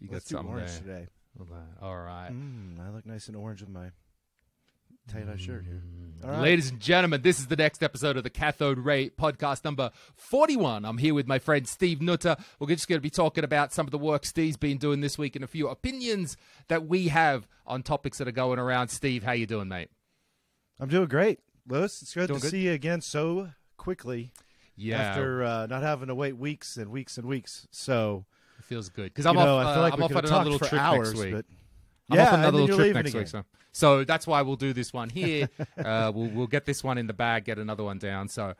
You got Let's do something orange there. today. All right. Mm, I look nice and orange with my tie-dye shirt here. All right. Mm. Ladies and gentlemen, this is the next episode of the Cathode Ray podcast number 41. I'm here with my friend Steve Nutter. We're just going to be talking about some of the work Steve's been doing this week and a few opinions that we have on topics that are going around. Steve, how you doing, mate? I'm doing great, Lewis. It's good Doing to good? see you again so quickly Yeah, after uh, not having to wait weeks and weeks and weeks. So feels good because I'm know, off. I feel uh, like I'm off on another little trip hours, next week. but I'm yeah, off another little trip next again. week. So. so that's why we'll do this one here. uh, we'll we'll get this one in the bag, get another one down. So,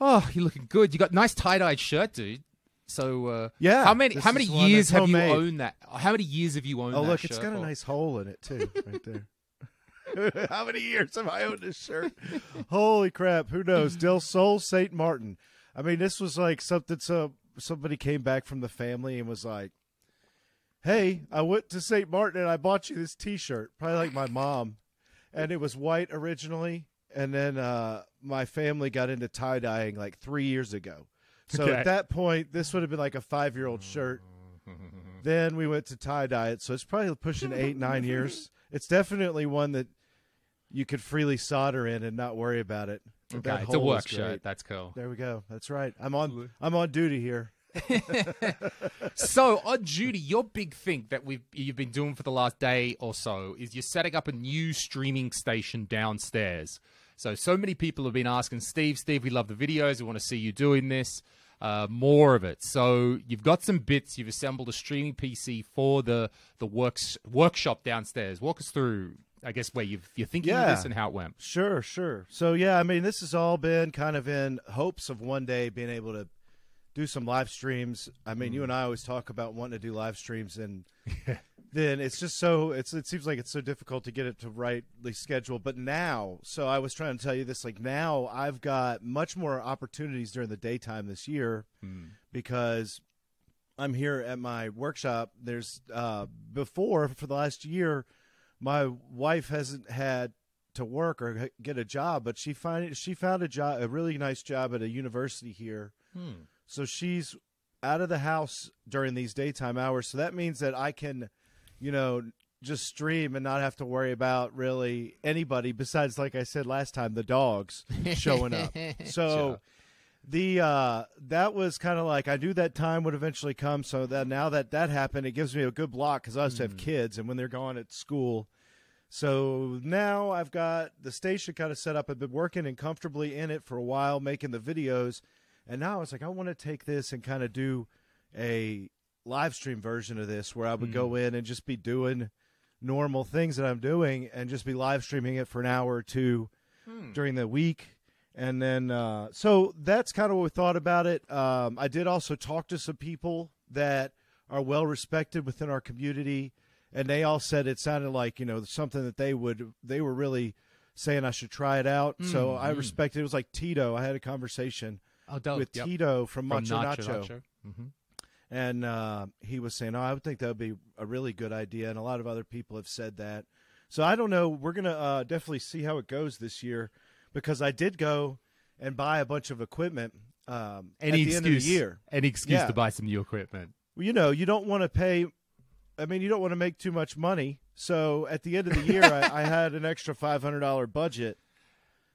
oh, you're looking good. You got nice tie dyed shirt, dude. So uh, Yeah, how many how many years have you owned that? How many years have you owned? Oh, look, it's got a nice hole in it too, right there. How many years have I owned this shirt? Holy crap! Who knows? Del Sol Saint Martin. I mean, this was like something. So somebody came back from the family and was like, "Hey, I went to Saint Martin and I bought you this T-shirt." Probably like my mom, and it was white originally, and then uh, my family got into tie dyeing like three years ago. So Okay. at that point, this would have been like a five-year-old shirt. Then we went to tie dye it, so it's probably pushing eight, nine years. It's definitely one that you could freely solder in and not worry about it. Okay, That it's a work shirt. That's cool. There we go. That's right. I'm on. I'm on duty here. so on duty, your big thing that we've you've been doing for the last day or so is you're setting up a new streaming station downstairs. So so many people have been asking Steve, Steve, we love the videos. We want to see you doing this. Uh, more of it. So you've got some bits. You've assembled a streaming PC for the the works workshop downstairs. Walk us through, I guess, where you've, you're thinking of Yeah. this and how it went. Sure, sure. So yeah, I mean, this has all been kind of in hopes of one day being able to do some live streams. I mean, you and I always talk about wanting to do live streams, and then it's just so it's it seems like it's so difficult to get it to rightly schedule. But now, so I was trying to tell you this, like now I've got much more opportunities during the daytime this year because I'm here at my workshop. There's uh, before for the last year, my wife hasn't had to work or get a job, but she find she found a job, a really nice job at a university here. Hmm. So she's out of the house during these daytime hours. So that means that I can, you know, just stream and not have to worry about really anybody besides, like I said last time, the dogs showing up. So Sure. The uh that was kind of like I knew that time would eventually come. So that now that that happened, it gives me a good block because I also have mm. kids, and when they're gone at school. So now I've got the station kind of set up. I've been working and comfortably in it for a while, making the videos, and now it's like, I want to take this and kind of do a live stream version of this where I would go mm. in and just be doing normal things that I'm doing and just be live streaming it for an hour or two hmm. during the week. And then, uh, so that's kind of what we thought about it. Um, I did also talk to some people that are well respected within our community, and they all said it sounded like you know something that they would they were really saying I should try it out. So I respected. It was like Tito. I had a conversation Oh, with Yep. Tito from, From Macho Nacho Nacho, Nacho. Mhm. and uh, he was saying, "Oh, I would think that would be a really good idea," and a lot of other people have said that. So I don't know. We're gonna uh, definitely see how it goes this year because I did go and buy a bunch of equipment um, Any at the excuse, end of the year. any excuse Yeah. to buy some new equipment. Well, you know, you don't want to pay. I mean, you don't want to make too much money. So at the end of the year, I, I had an extra five hundred dollar budget.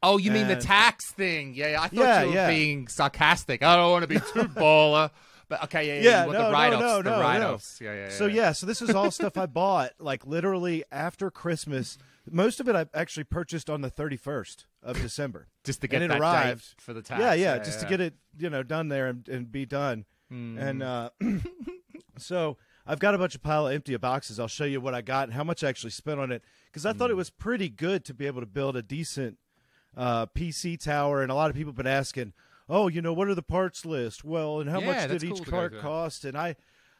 Oh, you mean the tax thing? Yeah, yeah. I thought Yeah, you were yeah. being sarcastic. I don't want to be too baller, but okay, yeah, yeah. Yeah, no, the write-offs, no, the no, no. write-offs. Yeah, yeah, yeah. So yeah, so this is all stuff I bought like literally after Christmas. Most of it I actually purchased on the thirty first of December. just to get and it that arrived. for the tax. Yeah, yeah, just to get it, you know, done there and, and be done. Mm. And uh, so I've got a bunch of pile of empty boxes. I'll show you what I got and how much I actually spent on it because I thought Mm. it was pretty good to be able to build a decent uh, PC tower. And a lot of people have been asking, "Oh, you know, what are the parts list? Well, and how Yeah, much did cool each part cost?" And I.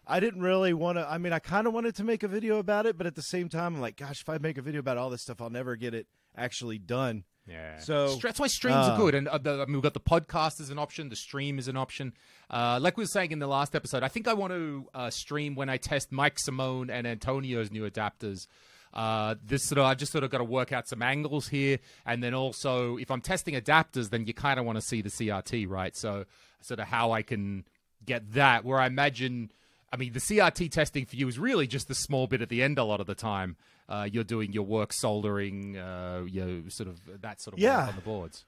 I didn't really want to. I mean, I kind of wanted to make a video about it, but at the same time, I'm like, gosh, if I make a video about all this stuff, I'll never get it actually done. Yeah. So, that's why streams uh, are good, and uh, the, I mean, we've got the podcast as an option, the stream is an option. Uh, like we were saying in the last episode, I think I want to uh, stream when I test Mike Simone and Antonio's new adapters. Uh, this sort of, I just sort of got to work out some angles here, and then also if I'm testing adapters, then you kind of want to see the CRT, right? So, sort of how I can get that. Where I imagine I mean, the CRT testing for you is really just the small bit at the end. A lot of the time, uh, you're doing your work soldering, uh, you know, sort of that sort of Yeah. work on the boards.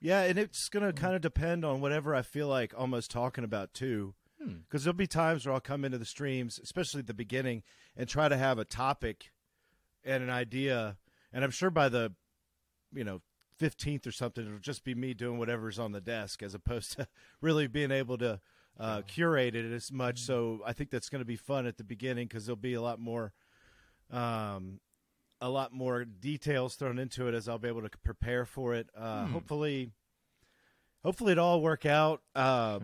Yeah, and it's going to kind of depend on whatever I feel like almost talking about too. Because there'll be times where I'll come into the streams, especially at the beginning, and try to have a topic and an idea. And I'm sure by the, you know, 15th or something, it'll just be me doing whatever's on the desk as opposed to really being able to uh, curate it as much. So I think that's going to be fun at the beginning because there'll be a lot more um, a lot more details thrown into it as I'll be able to prepare for it. Uh, Hopefully, hopefully it all work out. Uh,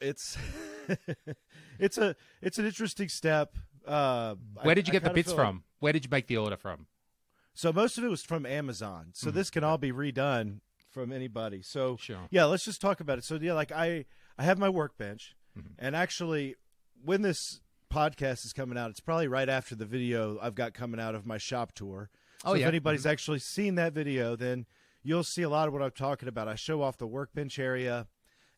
It's it's a it's an interesting step. Uh, Where did you I get the bits feel like- from? Where did you make the order from? so most of it was from Amazon. So Mm-hmm. this can all be redone from anybody. So Sure. yeah, let's just talk about it. So yeah, like I I have my workbench, Mm-hmm. and actually when this podcast is coming out, it's probably right after the video I've got coming out of my shop tour. So Oh, if yeah. anybody's actually seen that video, then you'll see a lot of what I'm talking about. I show off the workbench area,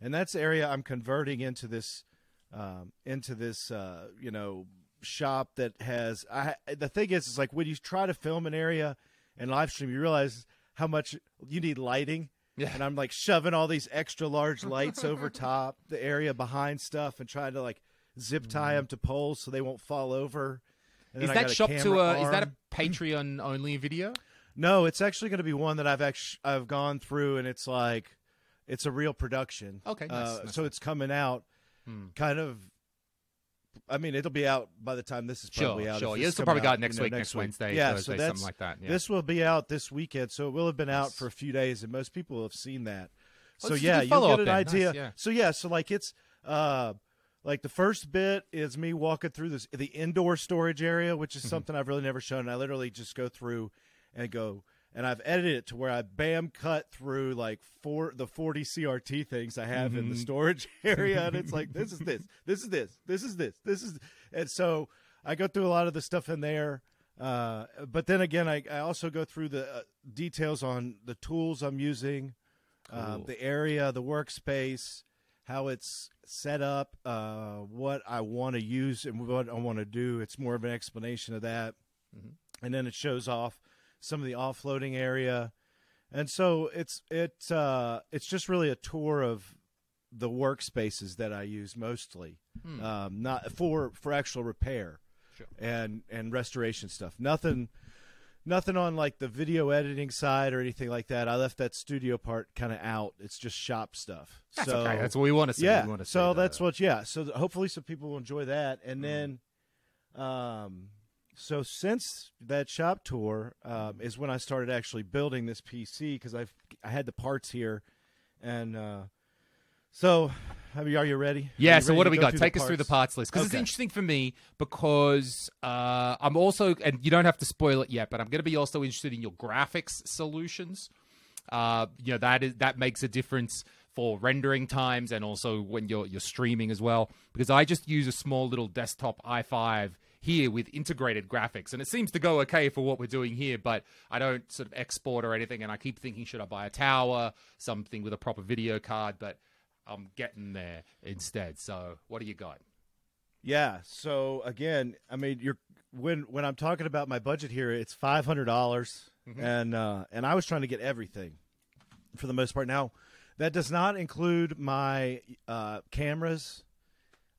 and that's the area I'm converting into this um, into this uh, you know shop that has. I the thing is, is like when you try to film an area and live stream, you realize how much you need lighting. Yeah. And I'm like shoving all these extra large lights over top the area behind stuff and trying to like zip tie them to poles so they won't fall over. And Is then I that a shop tour? Is that a Patreon only video? No, it's actually going to be one that I've actually I've gone through, and it's like it's a real production. Okay, nice, uh, nice, so it's coming out, Hmm. kind of. I mean, it'll be out by the time this is Sure, probably out. sure. Yeah, this this will probably go out, next you know, week, next Wednesday, yeah, Thursday, so something that's, like that, yeah. This will be out this weekend, so it will have been out Nice. for a few days, and most people have seen that. Oh, So this is a yeah, you'll get an then. Nice, idea. yeah. So yeah, so like it's uh like the first bit is me walking through this the indoor storage area, which Mm-hmm. is something I've really never shown. I literally just go through and go and I've edited it to where I bam cut through like four the 40 CRT things I have in the Mm-hmm. storage area and it's like this is this, this is this, this is this, this is and so I go through a lot of the stuff in there. Uh, but then again, I, I also go through the uh, details on the tools I'm using, uh, Cool. the area, the workspace, how it's set up, uh, what I want to use and what I want to do. It's more of an explanation of that, and then it shows off some of the offloading area, and so it's it uh, it's just really a tour of the workspaces that I use mostly, um, not for for actual repair Sure. and and restoration stuff. Nothing nothing on like the video editing side or anything like that. I left that studio part kind of out. It's just shop stuff. That's so, okay. That's what we want to see. yeah. We want to see so the- that's what. Yeah. So hopefully some people will enjoy that. And then, um, so since that shop tour um, is when I started actually building this PC because I've I had the parts here, and uh, so I mean, are you ready? Yeah, Are you so ready what do we go got? Take us through the parts list because it's interesting for me because uh, I'm also, and you don't have to spoil it yet, but I'm going to be also interested in your graphics solutions. Uh, you know that is that makes a difference for rendering times and also when you're you're streaming as well. Because I just use a small little desktop i5 here with integrated graphics, and it seems to go okay for what we're doing here. But I don't sort of export or anything, and I keep thinking, should I buy a tower, something with a proper video card? But I'm getting there instead. So, what do you got? Yeah. So again, I mean, you're when when I'm talking about my budget here, it's five hundred dollars, and uh, and I was trying to get everything for the most part. Now, that does not include my uh, cameras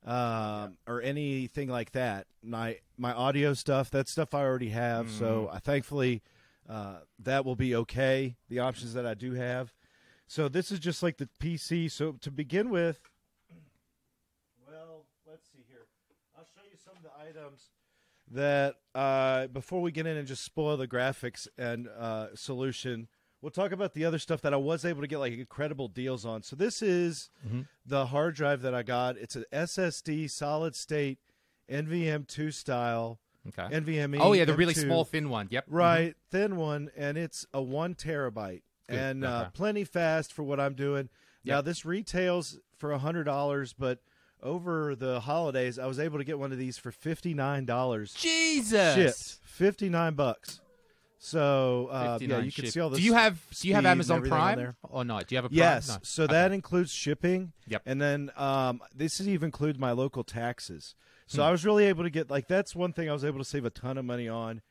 um, or anything like that. My my audio stuff, that stuff I already have. So I thankfully uh, that will be okay. The options that I do have. So this is just like the PC. So to begin with, well, let's see here. I'll show you some of the items that uh, before we get in and just spoil the graphics and uh, solution. We'll talk about the other stuff that I was able to get like incredible deals on. So this is the hard drive that I got. It's an SSD solid state NVM2 style. Okay. NVMe. oh yeah, the really M2. small thin one. Yep. Right, thin one, and it's a one terabyte, Good, and uh, okay. plenty fast for what I'm doing. Now this retails for a hundred dollars, but over the holidays, I was able to get one of these for fifty nine dollars. Jesus. Shipped fifty nine bucks. So uh, yeah, 59 you can see all this. Do you have Do you have Amazon Prime or not? Do you have a Prime? Yes, No. so Okay. that includes shipping. Yep. And then um, this even includes my local taxes. So Hmm. I was really able to get like that's one thing I was able to save a ton of money on,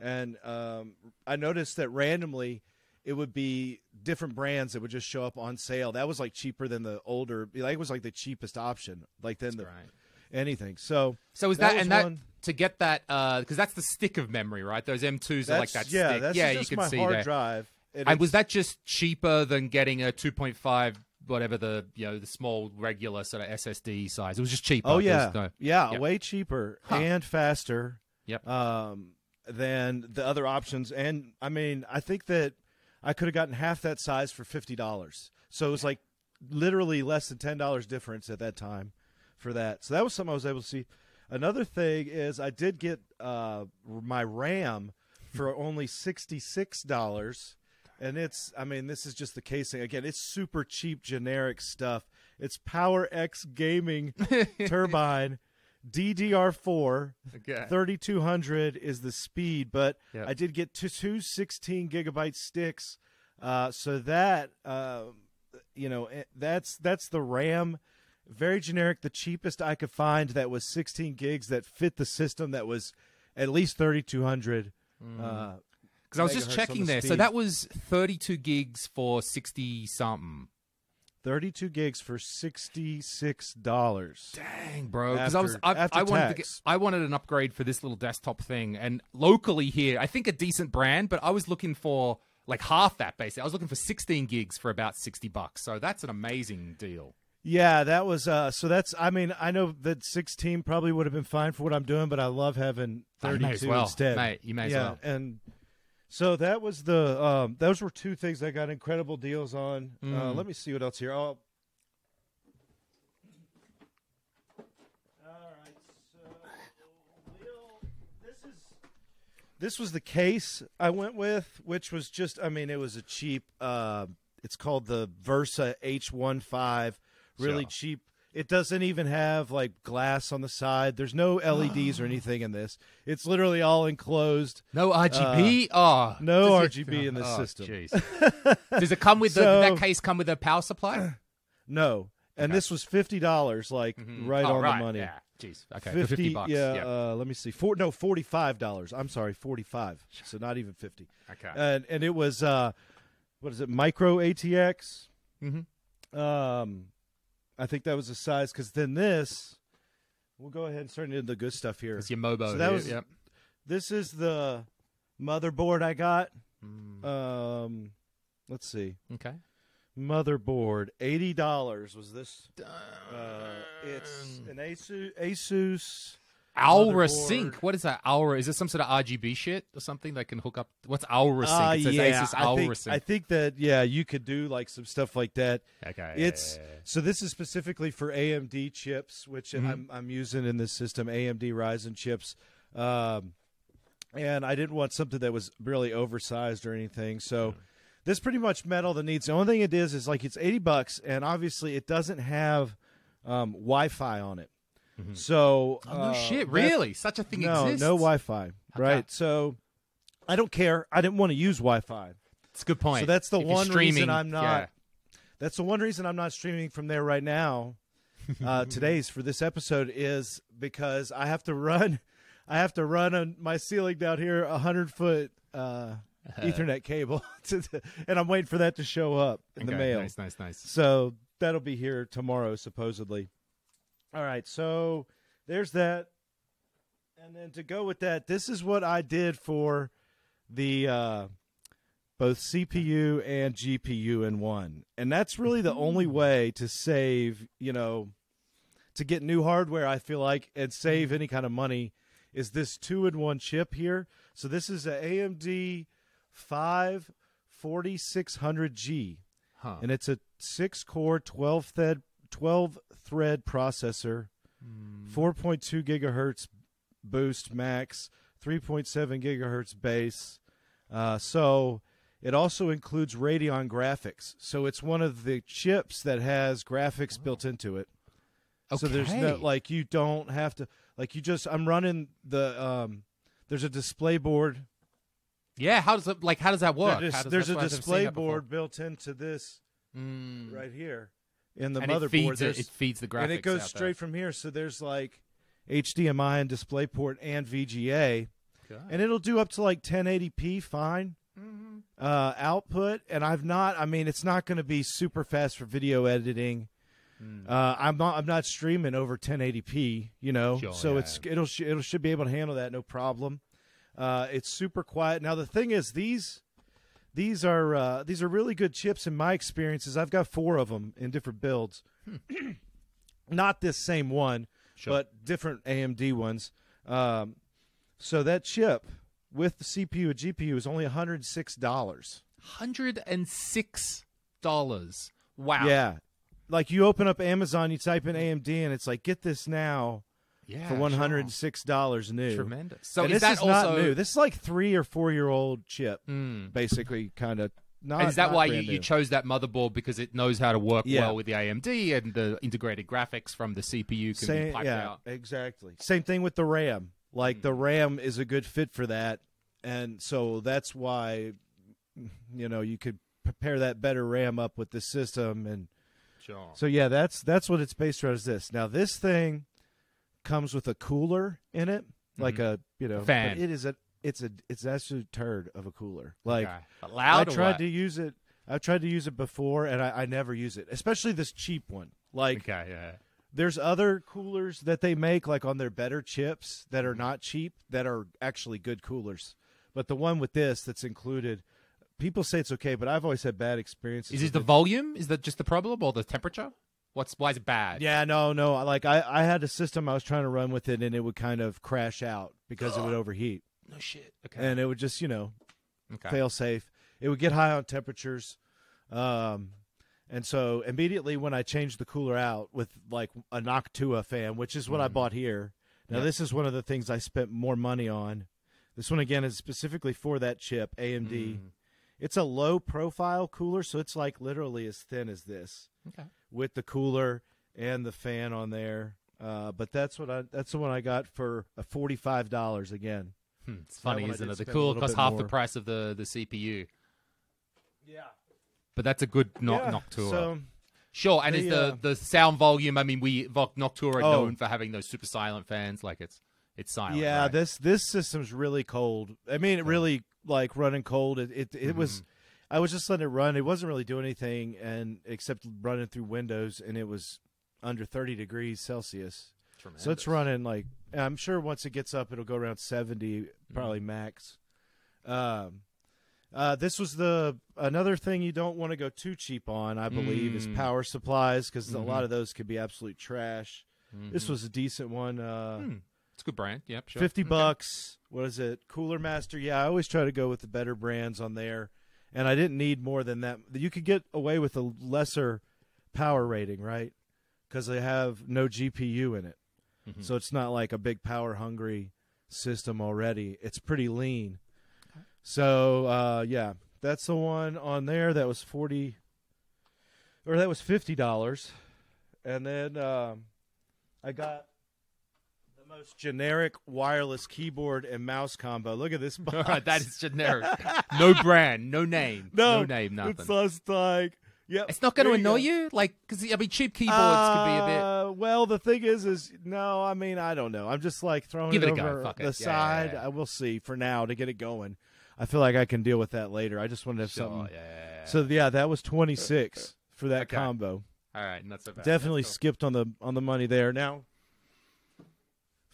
and um, I noticed that randomly it would be different brands that would just show up on sale. That was like cheaper than the older. Like it was like the cheapest option, like than the Right. anything. So So is That that, and that one- to get that because that's the stick of memory, right? Those M2s are like that yeah, stick. that's yeah, just you can my see hard there. drive. And And was that just cheaper than getting a 2.5, whatever the you know the small regular sort of SSD size? It was just cheaper. Oh yeah, no- yeah, Yep. way cheaper Huh. and faster. Yep. Um, than the other options, and I mean, I think that I could have gotten half that size for fifty dollars. So it was like literally less than ten dollars difference at that time for that. So that was something I was able to see. Another thing is I did get uh, my RAM for only sixty six dollars. And it's, I mean, this is just the casing. Again, it's super cheap, generic stuff. It's Power X Gaming Turbine DDR4. Okay. 3200 is the speed, but Yep. I did get two, two 16 gigabyte sticks. Uh, so that, uh, you know, eh, that's that's the RAM. Very generic, the cheapest I could find that was 16 gigs that fit the system that was at least 3200. Uh, Because I was just checking the there. So that was 32 gigs for 60 something. 32 gigs for $66. Dang, bro. Because I was I, I wanted to get. I wanted an upgrade for this little desktop thing, and locally here, I think a decent brand, but I was looking for like half that basically. I was looking for 16 gigs for about 60 bucks. So that's an amazing deal. Yeah, that was uh so that's I mean, I know that 16 probably would have been fine for what I'm doing, but I love having Oh, you 32 may as well, instead. mate. You may as yeah, well. and so that was the um those were two things I got incredible deals on. Uh Mm. let me see what else here. Oh. All right. So this is this was the case I went with, which was just I mean, it was a cheap uh it's called the Versa H15, really Sure. cheap. It doesn't even have like glass on the side. There's no LEDs or anything in this. It's literally all enclosed. No RGB? oh, Uh, no does it- RGB in this oh, system. Does it come with the, So- that case come with a power supply? No. And Okay. this was fifty dollars, like right Oh, on right. the money. Yeah. Jeez. Okay. for 50 bucks. Yeah, yeah. Uh, let me see. Four, no, forty-five dollars. I'm sorry, forty-five. So not even fifty. okay. And and it was uh, what is it? Micro ATX. Mhm. Um, I think that was the size. Because then this, we'll go ahead and start into the good stuff here. It's your Mobo. So that was- yep. This is the motherboard I got. Mm, Um, let's see. okay. Motherboard, eighty dollars was this. Uh, it's an Asus. Asus. Aura. Sync. What is that? Aura? Is this some sort of RGB shit or something that can hook up? What's Aura Sync? Uh, it says yeah, Asus I think, Sync. I think that yeah, you could do like some stuff like that. okay. It's so this is specifically for AMD chips, which Mm-hmm. I'm I'm using in this system, AMD Ryzen chips. Um, and I didn't want something that was really oversized or anything. So this pretty much met all the needs. The only thing it is is like it's 80 bucks, and obviously it doesn't have um, Wi-Fi on it. So Oh, no uh, shit. that- Really? Such a thing no, exists? no Wi-Fi. Right. So I don't care. I didn't want to use Wi-Fi. It's a good point. So that's the If one reason I'm not. yeah. That's the one reason I'm not streaming from there right now. Uh, today's for this episode is because I have to run. I have to run on my ceiling down here a hundred foot uh, Ethernet cable, to the, and I'm waiting for that to show up in the mail. Nice, nice, nice. So that'll be here tomorrow, supposedly. All right, so there's that. And then to go with that, this is what I did for the uh, both CPU and GPU in one. And that's really the only way to save, you know, to get new hardware, I feel like, and save any kind of money is this two in one chip here. So this is an AMD 5 4600G Huh. and it's a six core 12 thread 12 thread processor 4.2 gigahertz boost max 3.7 gigahertz base uh, so it also includes radeon graphics so it's one of the chips that has graphics built into it Okay. so there's no like you don't have to like you just i'm running the um there's a display board Yeah, how does it like? How does that work? There's, does, there's a why I've never seen display board built into this Mm. right here in the and motherboard. it feeds it, it feeds the graphics, and it goes straight from here. So there's like HDMI and DisplayPort and VGA, there. and it'll do up to like 1080p fine Mhm. uh, output. And I've not. I mean, it's not going to be super fast for video editing. Mm. Uh, I'm not. I'm not streaming over 1080p. You know, Sure, so yeah. it's it'll it'll should be able to handle that no problem. Uh, it's super quiet. Now the thing is these. These are uh, these are really good chips in my experiences. I've got four of them in different builds. Not this same one, Sure. but different AMD ones. Um, so that chip with the CPU and GPU is only $106. Hundred and six dollars. Wow. Yeah. Like you open up Amazon, you type in AMD, and it's like, get this now yeah, for $106 new. Tremendous. So and is this that is also not new. This is like three or four year old chip, Mm. basically, kind of. Not, And is that why you, you chose that motherboard because it knows how to work Yeah. well with the AMD and the integrated graphics from the CPU can be piped yeah, out? exactly. Same thing with the RAM. Like Mm. the RAM is a good fit for that, and so that's why, you know, you could prepare that better RAM up with the system, and Sure. so yeah, that's that's what it's based around. Is this now? This thing comes with a cooler in it, like a you know, Mm-hmm. Fan. It is a it's a it's an absolute turd of a cooler. Like Okay. Loud I tried to use it. I've tried to use it before, and I, I never use it, especially this cheap one. Like Okay, yeah. there's other coolers that they make like on their better chips that Mm-hmm. are not cheap that are actually good coolers but the one with this that's included people say it's okay but i've always had bad experiences Is it the volume? Is that just the problem or the temperature? What's why is it bad? yeah no no like I, I had a system i was trying to run with it and it would kind of crash out because it would overheat No shit. Okay. and it would just you know okay. fail safe it would get high on temperatures um and so immediately when I changed the cooler out with like a Noctua fan, which is what I bought here. Now Yeah. this is one of the things I spent more money on. This one again is specifically for that chip, AMD. Mm. It's a low profile cooler, so it's like literally as thin as this Okay. with the cooler and the fan on there. Uh, but that's what I that's the one I got for a forty five dollars again. Hmm, It's That funny, isn't it? The cooler costs bit half the price of the, the CPU. Yeah. But that's a good no- yeah, Noctua. So sure, and is the, the, uh, the sound volume? I mean, we Voc Noctua are Oh. known for having those super silent fans. Like it's it's silent. yeah, right? this this system's really cold. I mean, it really like running cold. It it, it was. Mm-hmm. I was just letting it run. It wasn't really doing anything, and except running through Windows, and it was under thirty degrees Celsius. So it's running like I'm sure once it gets up, it'll go around seventy, Mm-hmm. probably max. Um, uh, this was the another thing you don't want to go too cheap on. I believe is Mm. power supplies because a Mhm. lot of those could be absolute trash. This Mhm. was a decent one. Uh, Hmm. It's a good brand. Yep, sure. 50 Okay. bucks. What is it? Cooler Master. Yeah, I always try to go with the better brands on there. And I didn't need more than that. You could get away with a lesser power rating, right? Because they have no GPU in it. Mhm. So it's not like a big power hungry system already. It's pretty lean. So, uh, yeah, that's the one on there that was 40 or that was $50. And then um, I got the most generic wireless keyboard and mouse combo. Look at this box. All right, that is generic. no brand, no name, no, name, nothing. It's just like, yep. It's not going to annoy go. you, like because I mean, cheap keyboards could be a bit. Uh, Well, the thing is, is no. I mean, I don't know. I'm just like throwing Give it, it over Fuck it. the Yeah, side. yeah, yeah. I will see for now to get it going. I feel like I can deal with that later. I just wanted to have Sure, something. yeah. So yeah, that was 26 for that Okay. combo. all right, not so bad. Definitely That's skipped on the on the money there. Now,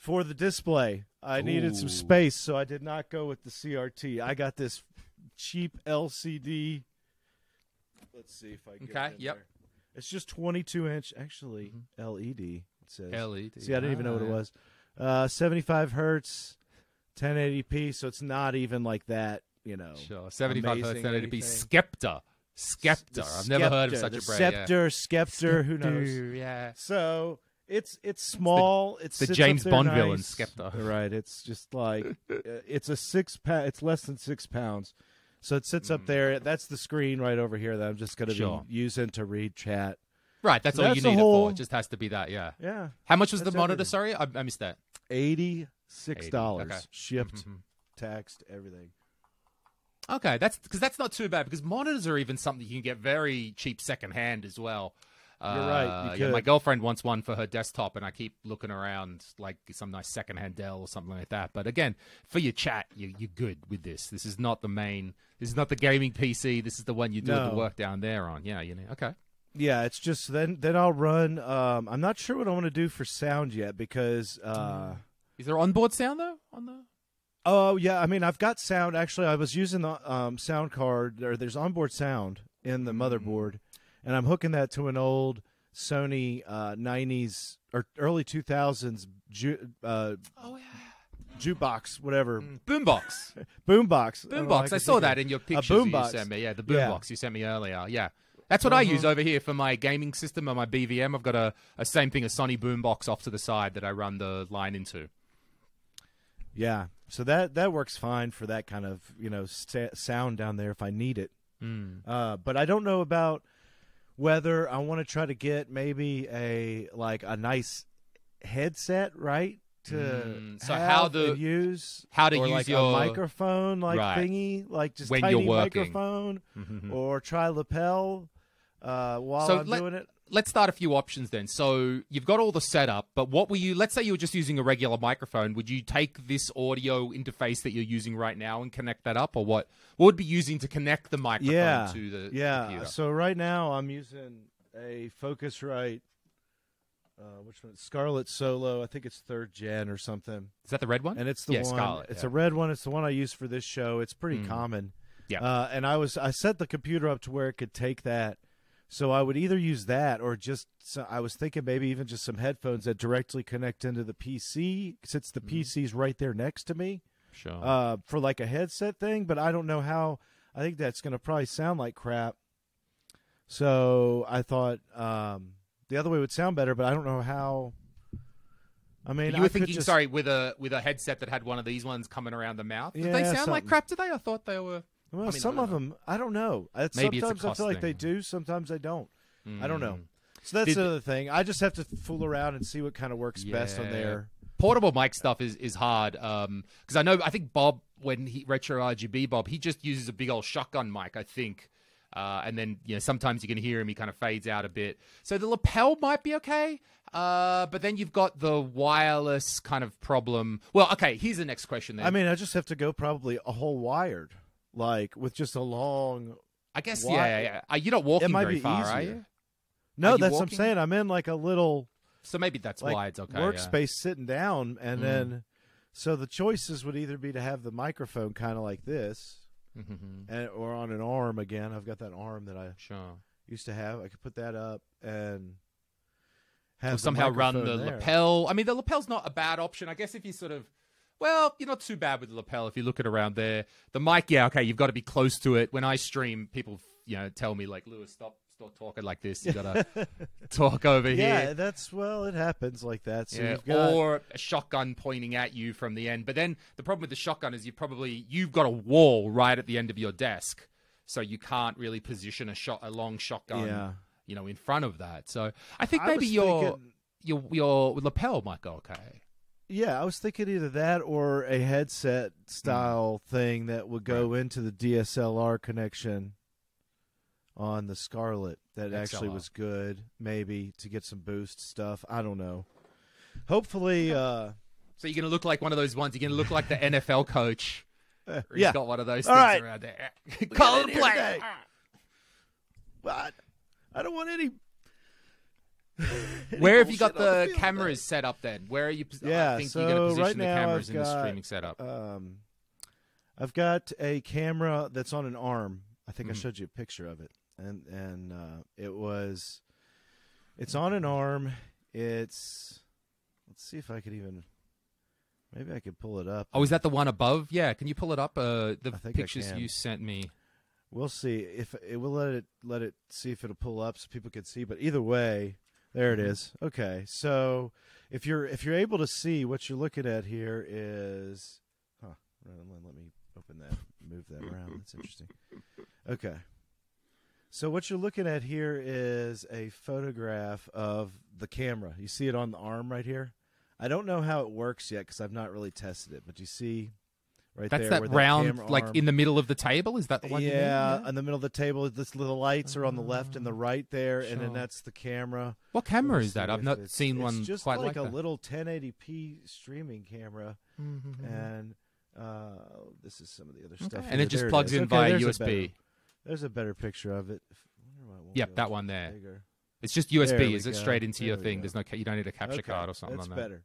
for the display, I needed some space, so I did not go with the CRT. I got this cheap LCD. Let's see if I get Okay, it yep. there. It's just 22 inch, actually LED. It says. LED. See, I didn't even know what it Ah, was. Uh, 75 hertz, 1080p. So it's not even like that, you know. Sure, seventy-five hertz. amazing Then it'd be anything. Skepta. Skepta. The I've never heard of Skepta, such the a brand. yeah. Scepter, Skepter, who knows? Yeah. So it's it's small. It's the sits James up there Bond villain, nice. Skepta. Right. It's just like uh, it's a six pound. It's less than six pounds. So it sits up there. That's the screen right over here that I'm just going to Mm. Sure. be using to read chat. Right, that's all That's you the need it for. It just has to be that. Yeah. Yeah, How much was the monitor? everything. Sorry, I, I missed that. eighty six dollars okay. shipped, Mhm. taxed, everything. Okay, that's because that's not too bad because monitors are even something you can get very cheap secondhand as well. You're right, you Uh, yeah, my girlfriend wants one for her desktop, and I keep looking around like some nice secondhand Dell or something like that. But again, for your chat, you, you're good with this. This is not the main. This is not the gaming PC. This is the one you do the work down there on. Yeah, you know. Okay. Yeah, it's just then then I'll run. Um, I'm not sure what I want to do for sound yet because. Uh, Is there onboard sound though on the? Oh yeah, I mean I've got sound. Actually, I was using the um, sound card. Or there's onboard sound in the motherboard, and I'm hooking that to an old Sony uh, 90s or early 2000s ju- uh, Oh yeah. jukebox, whatever Boombox. boombox. why Boombox. I could saw that in your pictures you boombox. sent me. Yeah, the Yeah. boombox you sent me earlier. Yeah. That's what I Uh-huh. use over here for my gaming system on my BVM. I've got a, a same thing, a Sony boombox off to the side that I run the line into. Yeah, so that that works fine for that kind of you know sa- sound down there if I need it. Mm. Uh, but I don't know about whether I want to try to get maybe a like a nice headset, right? To Mm, so how and use how to use like your- a microphone like Right. thingy, like just When tiny microphone, Mhm. or try lapel uh, while So I'm let- doing it. Let's start a few options then. So you've got all the setup, but what were you? Let's say you were just using a regular microphone. Would you take this audio interface that you're using right now and connect that up, or what? What would be using to connect the microphone Yeah, to the yeah. computer? So right now I'm using a Focusrite. Uh, which one? Scarlett Solo. I think it's third gen or something. Is that the red one? and it's the Yeah, one. Scarlett, it's yeah. a red one. It's the one I use for this show. It's pretty Mm. common. Yeah. Uh, and I was I set the computer up to where it could take that, so I would either use that or just so I was thinking maybe even just some headphones that directly connect into the PC since the Mm-hmm. PC's right there next to me Sure. uh, for like a headset thing. But I don't know how. I think that's going to probably sound like crap. So I thought um, the other way would sound better, but I don't know how. I mean, you were could thinking, just- sorry, with a with a headset that had one of these ones coming around the mouth. Did they Yeah, sound like crap? today? I thought they were. Well, I mean, some of know. them, I don't know. Uh, Maybe it's a sometimes I feel like they do, sometimes they don't. I don't know. Mm. So that's Did- the other thing. I just have to fool around and see what kind of works best on there. Portable mic stuff is is hard because I know I think Bob when he RetroRGB Bob he just uses a big old shotgun mic I think. Uh, and then you know sometimes you can hear him he kind of fades out a bit so the lapel might be okay uh, but then you've got the wireless kind of problem well okay here's the next question then I mean, I just have to go probably a whole wired, like with just a long. I guess why- yeah, yeah, yeah. Uh, you're not walking might very be far are you No, you that's what I'm saying. I'm in like a little so maybe that's like why it's okay yeah. workspace sitting down, and Mm. then so the choices would either be to have the microphone kind of like this, Mhm. and or on an arm again. I've got that arm that I sure used to have. I could put that up and have somehow run the there. lapel. I mean, the lapel's not a bad option. I guess if you sort of, well, you're not too bad with the lapel if you look at around there. The mic, yeah, okay, you've got to be close to it. When I stream, people, you know, tell me like, Lewis, stop, stop talking like this. You gotta talk over Yeah, here. Yeah, that's well, it happens like that. So Yeah, you've got or a shotgun pointing at you from the end. But then the problem with the shotgun is you probably you've got a wall right at the end of your desk, so you can't really position a shot a long shotgun, Yeah. you know, in front of that. So I think I maybe your thinking- your your lapel might go okay. Yeah, I was thinking either that or a headset style thing that would go into the XLR connection on the Scarlett that actually was good, maybe to get some boost stuff. I don't know. Hopefully, uh, So you're gonna look like one of those ones. You're gonna look like the NFL coach. uh, He's yeah. got one of those All things right. around there. Call the play. I don't want any. Where have you got bullshit the field cameras set up then? Where are you? I Yeah, think so you're gonna position right the now cameras I've in the streaming setup. Um, I've got a camera that's on an arm. I think I Mhm. showed you a picture of it, and and uh, it was, it's on an arm. It's, let's see if I could even, maybe I could pull it up. Oh, is that the one above? Yeah. Can you pull it up? Uh, the I think I pictures can. you sent me. We'll see if it will let it let it see if it'll pull up so people can see. But either way, there it Mhm. Okay, so if you're if you're able to see what you're looking at here is, huh? Let me open that, move that around. That's interesting. Okay, so what you're looking at here is a photograph of the camera. You see it on the arm right here. I don't know how it works yet because I've not really tested it, but you see right That's there. that round, camera like arm- in the middle of the table. Is that the one? you mean? yeah, in the middle of the table. This the lights are on the left and the right there, and then that's the camera. What camera is that? I've not it's- seen it's one just quite like, like a that. little 1080p streaming camera, Mhm. and uh, this is some of the other Okay. stuff. And here. it just There plugs is. in Okay, via there's a USB. better- there's a better picture of it. Wonder why it won't Yep, that one there. bigger. It's just USB. Is it straight into your There we thing? go. There's no. ca- You don't need a capture Okay, card or something That's on that. better.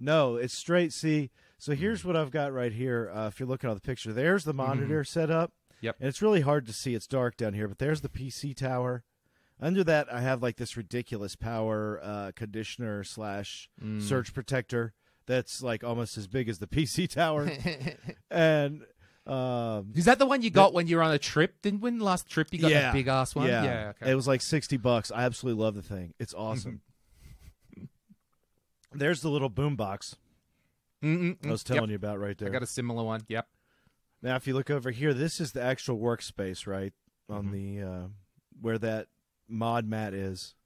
No, it's straight. See, so here's what I've got right here. Uh, if you're looking at the picture, there's the monitor set up. Mm-hmm. Yep. And it's really hard to see. It's dark down here, but there's the PC tower. Under that, I have like this ridiculous power uh, conditioner slash Mm. surge protector that's like almost as big as the PC tower. and um, Is that the one you got when you were on a trip? Didn't when last trip you got yeah, that big ass one? Yeah, yeah okay. it was like sixty bucks. I absolutely love the thing. It's awesome. There's the little boom box Mm-mm-mm. I was Yep. telling you about right there. I got a similar one. Yep. Now, if you look over here, this is the actual workspace, right on Mhm. the uh, where that mod mat is,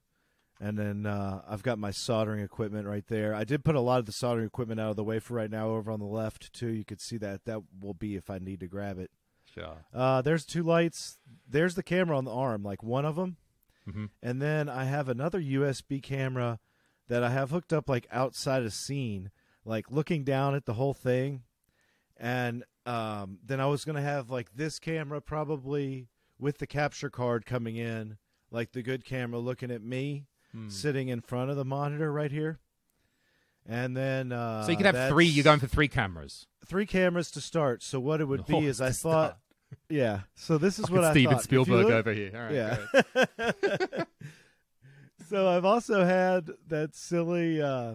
and then uh, I've got my soldering equipment right there. I did put a lot of the soldering equipment out of the way for right now over on the left too. You could see that. That will be if I need to grab it. Sure. Uh, there's two lights. There's the camera on the arm, like one of them, Mhm. and then I have another USB camera that I have hooked up like outside a scene, like looking down at the whole thing, and um, then I was gonna have like this camera probably with the capture card coming in, like the good camera looking at me Hmm. sitting in front of the monitor right here. And then, uh, So you could have three. You're going for three cameras. three cameras to start. So what it would be Oh, is I to thought, start. yeah. So this is Fucking what I Steven thought. You Spielberg look- over here. All right, yeah. so I've also had that silly. Uh,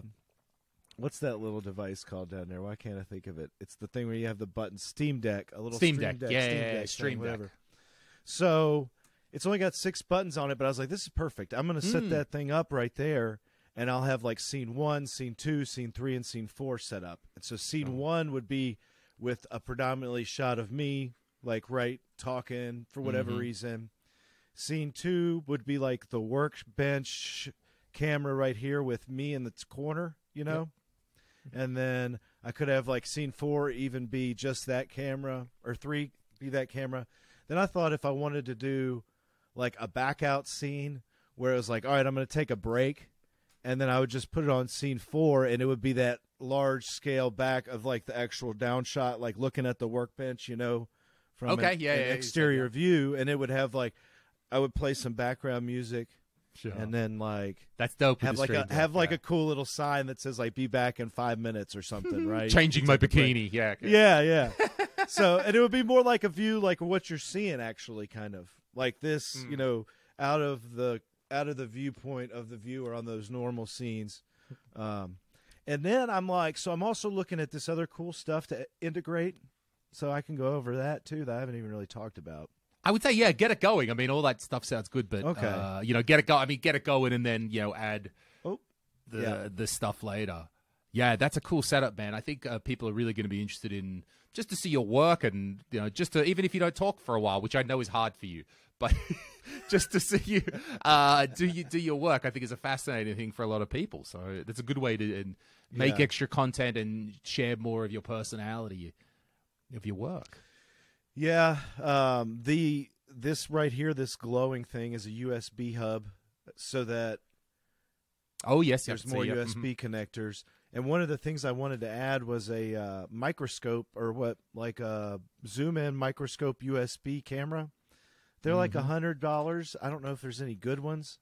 what's that little device called down there? Why can't I think of it? It's the thing where you have the button Steam Deck, a little Steam Stream Deck. Deck, Yeah, Steam yeah, yeah, Deck, Stream thing, Deck. whatever. So it's only got six buttons on it, but I was like, this is perfect. I'm going to set Mm. that thing up right there, and I'll have like scene one, scene two, scene three, and scene four set up. And so scene Oh. one would be with a predominantly shot of me, like right talking for whatever Mhm. reason. Scene two would be like the workbench camera right here with me in the corner, you know? And then I could have like scene four even be just that camera, or three be that camera. Then I thought if I wanted to do like a back out scene where it was like, all right, I'm going to take a break, and then I would just put it on scene four, and it would be that large scale back of like the actual down shot, like looking at the workbench, you know, from Okay, an, yeah, an yeah, exterior yeah. view, and it would have like I would play some background music, Sure. and then like That's dope. have like a have like a cool little sign that says like "Be back in five minutes" or something, right? changing my take a break. bikini. Yeah. Yeah, yeah. so, and it would be more like a view, like what you're seeing, actually, kind of like this, Mm. you know, out of the out of the viewpoint of the viewer on those normal scenes. Um, and then I'm like, so I'm also looking at this other cool stuff to integrate, so I can go over that too that I haven't even really talked about. I would say, yeah, get it going. I mean, all that stuff sounds good, but Okay. uh, you know, get it go. I mean, get it going, and then you know, add Oh, the yeah. the stuff later. Yeah, that's a cool setup, man. I think uh, people are really going to be interested in just to see your work, and you know, just to even if you don't talk for a while, which I know is hard for you, but just to see you uh, do you do your work, I think is a fascinating thing for a lot of people. So that's a good way to and make Yeah. extra content and share more of your personality of your work. Yeah, um, the this right here, this glowing thing, is a USB hub, so that Oh yes, there's more yeah, USB connectors. And one of the things I wanted to add was a uh, microscope or what, like a zoom in microscope USB camera. They're like a hundred dollars. I don't know if there's any good ones,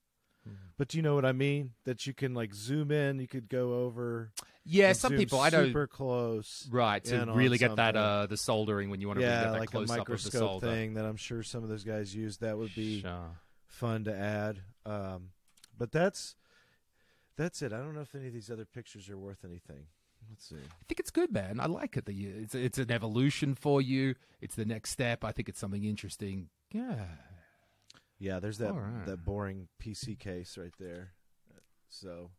Mhm. but you know what I mean. That you can like zoom in. You could go over. yeah. Some people I know super close. Right, to really get that uh, the soldering when you want to really Yeah, get that like a close up of the microscope solder. thing that I'm sure some of those guys use. That would be Sure. fun to add. Um, but that's that's it. I don't know if any of these other pictures are worth anything. Let's see. I think it's good, man. I like it. That you, it's it's an evolution for you. It's the next step. I think it's something interesting. Yeah. Yeah, there's that right. that boring PC case right there. So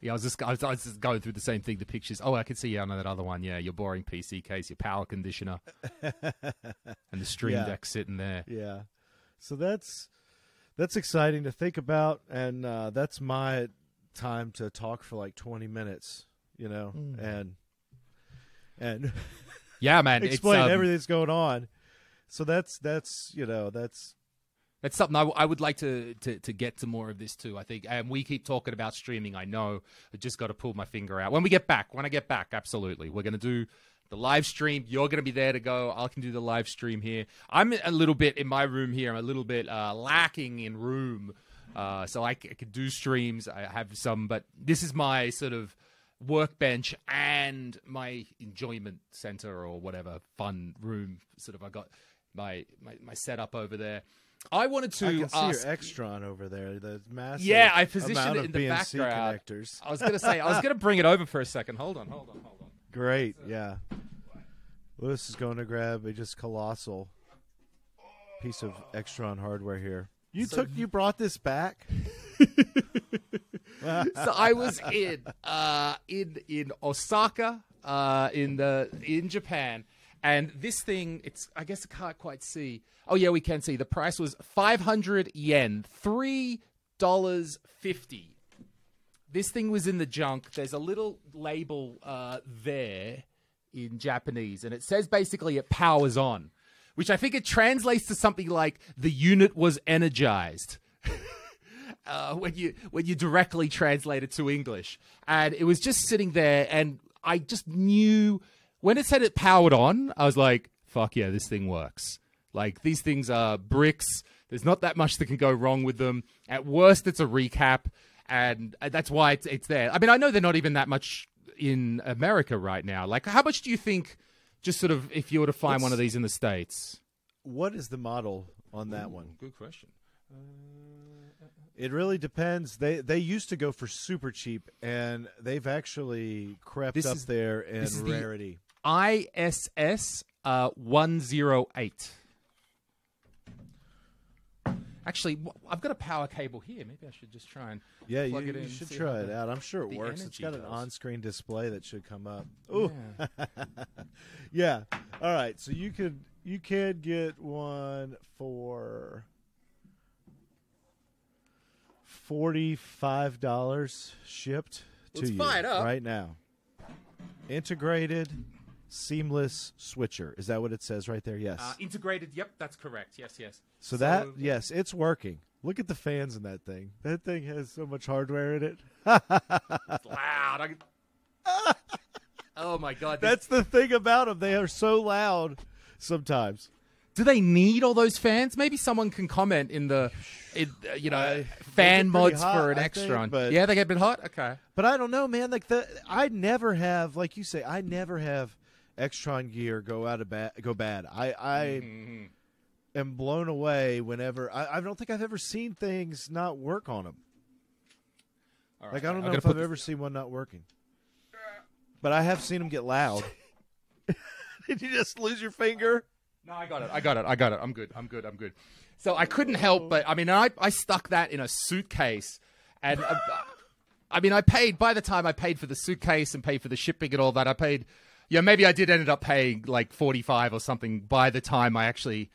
Yeah, I was just I was, I was just going through the same thing. The pictures. Oh, I can see you on that other one. Yeah, your boring PC case, your power conditioner, and the Stream Yeah. Deck sitting there. yeah, so that's that's exciting to think about, and uh, that's my time to talk for like 20 minutes. You know, Mm. and and Yeah, man. it's, explain um, everything that's going on. So that's that's you know that's That's something I, w- I would like to, to, to get to more of this too. I think, and we keep talking about streaming. I know. I just got to pull my finger out when we get back. When I get back, absolutely, we're gonna do the live stream. You're gonna be there to go. I can do the live stream here. I'm a little bit in my room here. I'm a little bit uh, lacking in room, uh, so I, c- I could do streams. I have some, but this is my sort of workbench and my enjoyment center or whatever fun room. Sort of, I got my my, my setup over there. I wanted to I can see your Extron over there. The massive Yeah, I positioned amount it of in the BNC background. connectors. I was gonna say I was gonna bring it over for a second. Hold on, hold on, hold on. Great, yeah. Lewis is going to grab a just colossal piece of Extron hardware here. You took, you brought this back. So I was in uh, in in Osaka, uh, in the in Japan, and this thing it's I guess I can't quite see. Oh yeah, we can see the price was five hundred yen, three dollars fifty. This thing was in the junk. There's a little label uh, there in Japanese, and it says basically it powers on, which I think it translates to something like the unit was energized uh, when you when you directly translate it to English, and it was just sitting there, and I just knew when it said it powered on, I was like, "Fuck yeah, this thing works." Like these things are bricks. There's not that much that can go wrong with them. At worst, it's a recap, and uh, that's why it's it's there. I mean, I know they're not even that much in America right now. Like, how much do you think? Just sort of, if you were to find one of these in the states. What is the model on that one? Good question. It really depends. They they used to go for super cheap, and they've actually crept This up is- there in this is the- rarity. ISS uh, 108. Actually, I've got a power cable here. Maybe I should just try and Yeah, you, plug it you should try it out. I'm sure it works. It's got an on-screen display that should come up. Ooh, Yeah. yeah. All right, so you could you could get one for forty-five dollars shipped to Let's you fire it up. right now. Integrated, seamless switcher. Is that what it says right there? Yes. Uh, integrated. Yep, that's correct. Yes, yes. so that yes, it's working. Look at the fans in that thing. That thing has so much hardware in it. It's loud. I oh my god. this- That's the thing about them. They are so loud sometimes. do they need all those fans? Maybe someone can comment in the, in, uh, you know, I- fan mods hot, for an I think, but- yeah, they get a bit hot. Okay. But I don't know, man. Like the I never have, like you say, I never have Extron gear go out of bad, go bad. I I Mhm. am blown away whenever. I, I don't think I've ever seen things not work on them. All right, Like I don't I'm know if I've this- ever seen one not working. But I have seen them get loud. Did you just lose your finger? No, I got it. I got it. I got it. I'm good. I'm good. I'm good. So I couldn't help but I mean I I stuck that in a suitcase and uh, I mean I paid by the time I paid for the suitcase and paid for the shipping and all that I paid yeah maybe I did ended up paying like 45 or something by the time I actually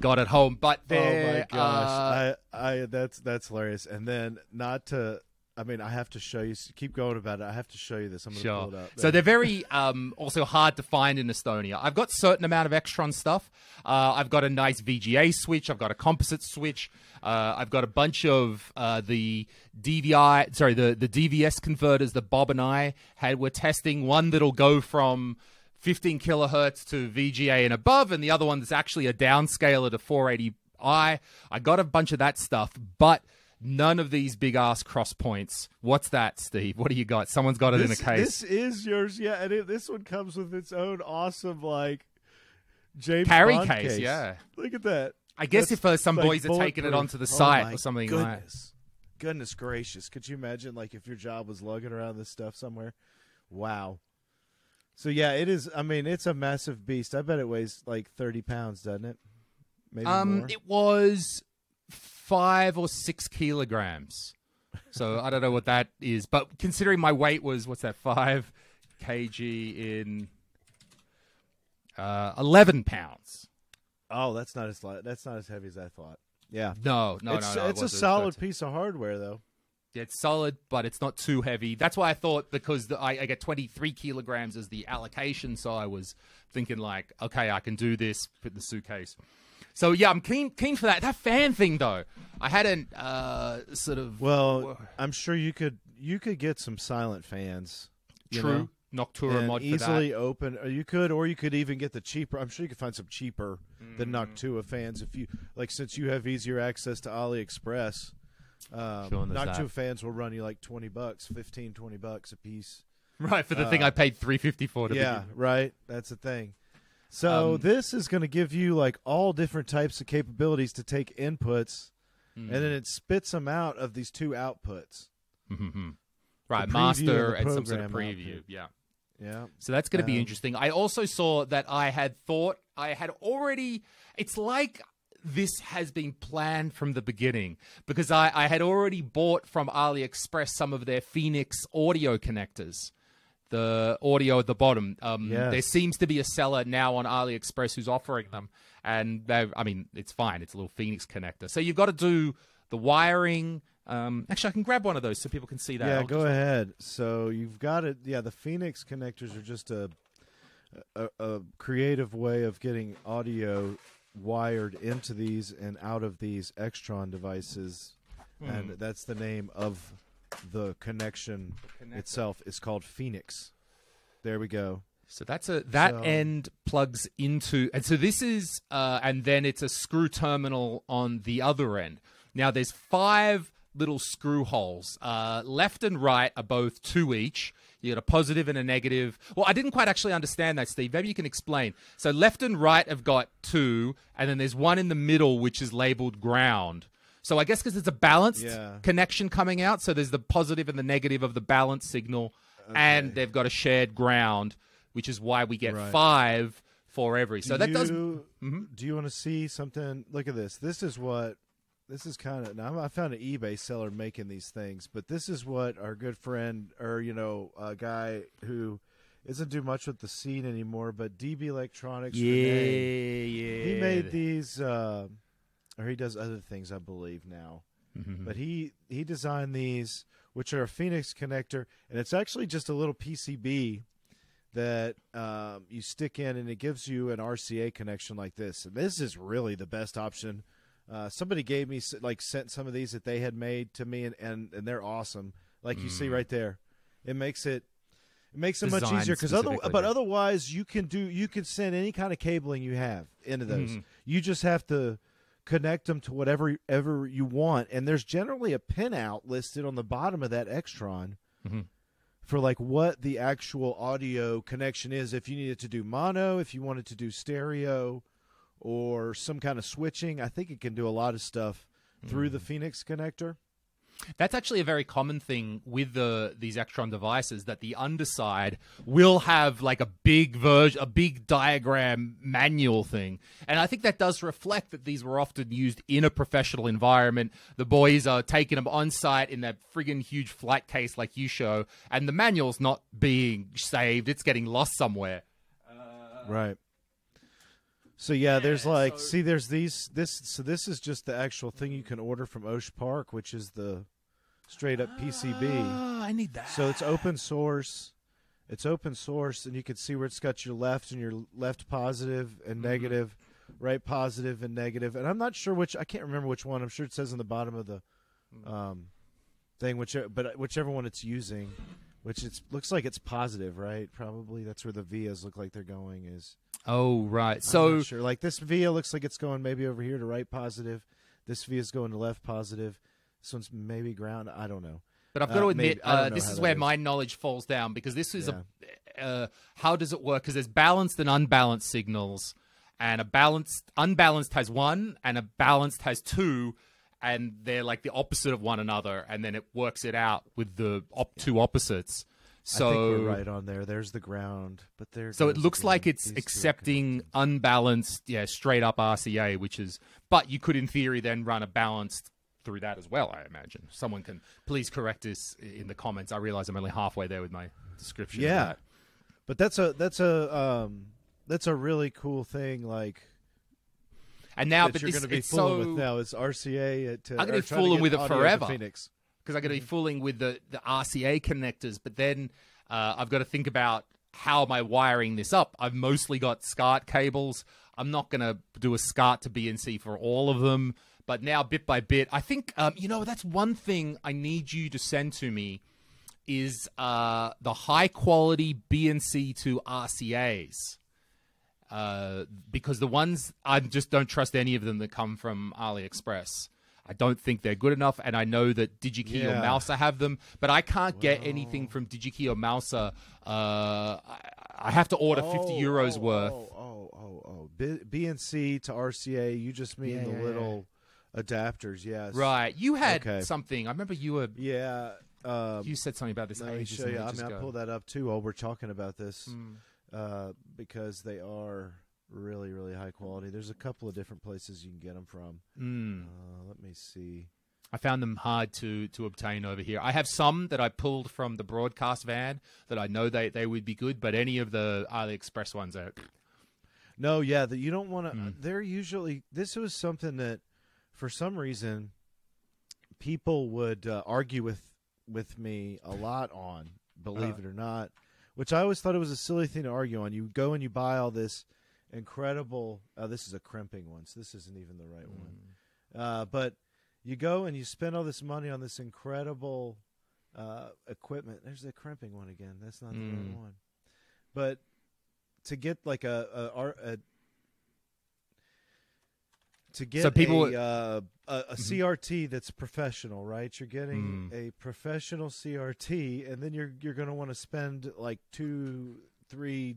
got it home but Oh my there, uh! I, I that's that's hilarious. And then not to, I mean, I have to show you. Keep going about it. I have to show you this. I'm going to Sure. pull it up. So they're very um, also hard to find in Estonia. I've got certain amount of Extron stuff. Uh, I've got a nice VGA switch. I've got a composite switch. Uh, I've got a bunch of uh, the DVI, sorry, the the DVS converters that Bob and I had. We're testing one that'll go from 15 kilohertz to VGA and above, and the other one that's actually a downscaler to 480i. I got a bunch of that stuff, but none of these big ass cross points. What's that, Steve? What do you got? Someone's got it this, in a case. This is yours, yeah. And it, this one comes with its own awesome like James Carry Bond case, yeah. Look at that. I guess That's, if uh, some like, boys are taking it onto the Oh site or something like Goodness, goodness gracious! Could you imagine like if your job was lugging around this stuff somewhere? Wow. So yeah, it is. I mean, it's a massive beast. I bet it weighs like thirty pounds, doesn't it? Maybe Um, more. it was five or six kilograms. So I don't know what that is, but considering my weight was what's that five kg in uh, eleven pounds. oh, that's not as light. That's not as heavy as I thought. Yeah, No, no, it's, no, no. it it's a solid piece of hardware, though. Yeah, it's solid, but it's not too heavy. That's why I thought because the, I, I get 23 kilograms as the allocation, so I was thinking like, okay, I can do this. Put in the suitcase. So yeah, I'm keen keen for that. That fan thing though, I hadn't uh, sort of Well, I'm sure you could you could get some silent fans. true know, Noctua and mod for easily that. open. Or you could, or you could even get the cheaper. I'm sure you could find some cheaper than Mm. Noctua fans if you like. Since you have easier access to AliExpress, um, Sure, Noctua that. fans will run you like 20 bucks, 15, 20 bucks a piece. Right for the thing uh, I paid 350 for. To yeah, begin. right. That's the thing. So Um, this is going to give you like all different types of capabilities to take inputs, Mm. and then it spits them out of these two outputs. Mhm. right, master and and, some sort of preview. output. Yeah. Yeah. So that's going to be Um, interesting. I also saw that I had thought I had already. It's like this has been planned from the beginning because I, I had already bought from AliExpress some of their Phoenix audio connectors. The audio at the bottom. Um, Yes. There seems to be a seller now on AliExpress who's offering them, and I mean, it's fine. It's a little Phoenix connector. So you've got to do the wiring. Um, actually, I can grab one of those so people can see that. Yeah, I'll go just- ahead. So you've got it. Yeah, the Phoenix connectors are just a, a a creative way of getting audio wired into these and out of these Extron devices, Hmm. and that's the name of the connection connector. itself. Is called Phoenix. There we go. So that's a that So- end plugs into and so this is uh, and then it's a screw terminal on the other end. Now there's five little screw holes. Uh, left and right are both two each. You got a positive and a negative. Well, I didn't quite actually understand that, Steve. Maybe you can explain. So left and right have got two, and then there's one in the middle which is labeled ground. So I guess because it's a balanced Yeah. connection coming out, so there's the positive and the negative of the balance signal, and they've got a shared ground, which is why we get Right. five for every. So do that does. you, Do you want to see something? Look at this. This is what. This is kind of now. I found an eBay seller making these things, but this is what our good friend, or you know, a guy who isn't do much with the scene anymore, but DB Electronics. Renee, yeah. he made these, uh, or he does other things, I believe now. Mm-hmm. But he he designed these, which are a Phoenix connector, and it's actually just a little PCB that um, you stick in, and it gives you an RCA connection like this. And this is really the best option. Uh, somebody gave me like sent some of these that they had made to me, and and, and they're awesome. Like you see right there, it makes it. It makes it much easier because other, but otherwise you can do you can send any kind of cabling you have into those. Mm-hmm. You just have to connect them to whatever ever you want, and there's generally a pinout listed on the bottom of that Extron Mm-hmm. for like what the actual audio connection is. If you needed to do mono, if you wanted to do stereo, or some kind of switching, I think it can do a lot of stuff through Mm. the Phoenix connector. That's actually a very common thing with the these Extron devices that the underside will have like a big version, a big diagram manual thing, and I think that does reflect that these were often used in a professional environment. The boys are taking them on site in that friggin' huge flight case like you show, and the manual's not being saved; it's getting lost somewhere. Right. So yeah, there's like so- see there's these this so this is just the actual thing you can order from Osh Park, which is the straight up PCB. Ah, I need that. So it's open source. It's open source and you can see where it's got your left and your left positive and Mm-hmm. negative, right positive and negative. And I'm not sure which I can't remember which one. I'm sure it says in the bottom of the Mm-hmm. um thing which but whichever one it's using, which it's looks like it's positive, right? Probably that's where the vias look like they're going is oh right, I'm so sure. Like this via looks like it's going maybe over here to right positive. This via is going to left positive. This one's maybe ground. I don't know. But I've got to Uh, admit, maybe- uh, this is where is. my knowledge falls down because this is a. Uh, how does it work? Because there's balanced and unbalanced signals, and a balanced, unbalanced has one, and a balanced has two, and they're like the opposite of one another, and then it works it out with the op- two opposites. So I think we're right on there. There's the ground, but there. so it looks like it's accepting unbalanced, yeah, straight up RCA, which is. But you could, in theory, then run a balanced through that as well. I imagine someone can please correct us in the comments. I realize I'm only halfway there with my description. Yeah. that. But that's a that's a um that's a really cool thing. Like and now, that but you're going to be fooling so with now is RCA. At, uh, I'm gonna be fooling with it forever. Phoenix. because I'm going to Mm-hmm. be fooling with the the RCA connectors, but then uh, I've got to think about how am I wiring this up. I've mostly got SCART cables. I'm not going to do a SCART to BNC for all of them, but now bit by bit, I think um, you know that's one thing I need you to send to me is uh, the high quality BNC to RCAs. Uh, because the ones I just don't trust any of them that come from AliExpress. I don't think they're good enough, and I know that DigiKey or Mouser have them, but I can't get anything from DigiKey or Mouser. Uh, I, I have to order fifty euros oh, worth. Oh, oh, oh, oh. B- BNC to RCA. You just mean Yeah, the yeah, yeah. little adapters, yes. Right, you had Okay. something. I remember you were. Yeah. Uh, You said something about this let me show you. I mean, I pulled that up too while we're talking about this Mm. Uh, because they are really, really high quality. There's a couple of different places you can get them from. Mm. Uh, let me see. I found them hard to to obtain over here. I have some that I pulled from the broadcast van that I know they, they would be good, but any of the AliExpress ones are No, yeah, that you don't want to. Mm. They're usually. This was something that, for some reason, people would uh, argue with with me a lot on. Believe Uh. it or not, which I always thought it was a silly thing to argue on. You go and you buy all this incredible. Oh, this is a crimping one, so this isn't even the right one. Uh, but you go and you spend all this money on this incredible uh, equipment. There's the crimping one again. That's not the Mm. right one. But to get like a, a, a to get So people- a, uh, a, a CRT that's professional, right? You're getting Mm. a professional CRT, and then you're you're going to want to spend like two, three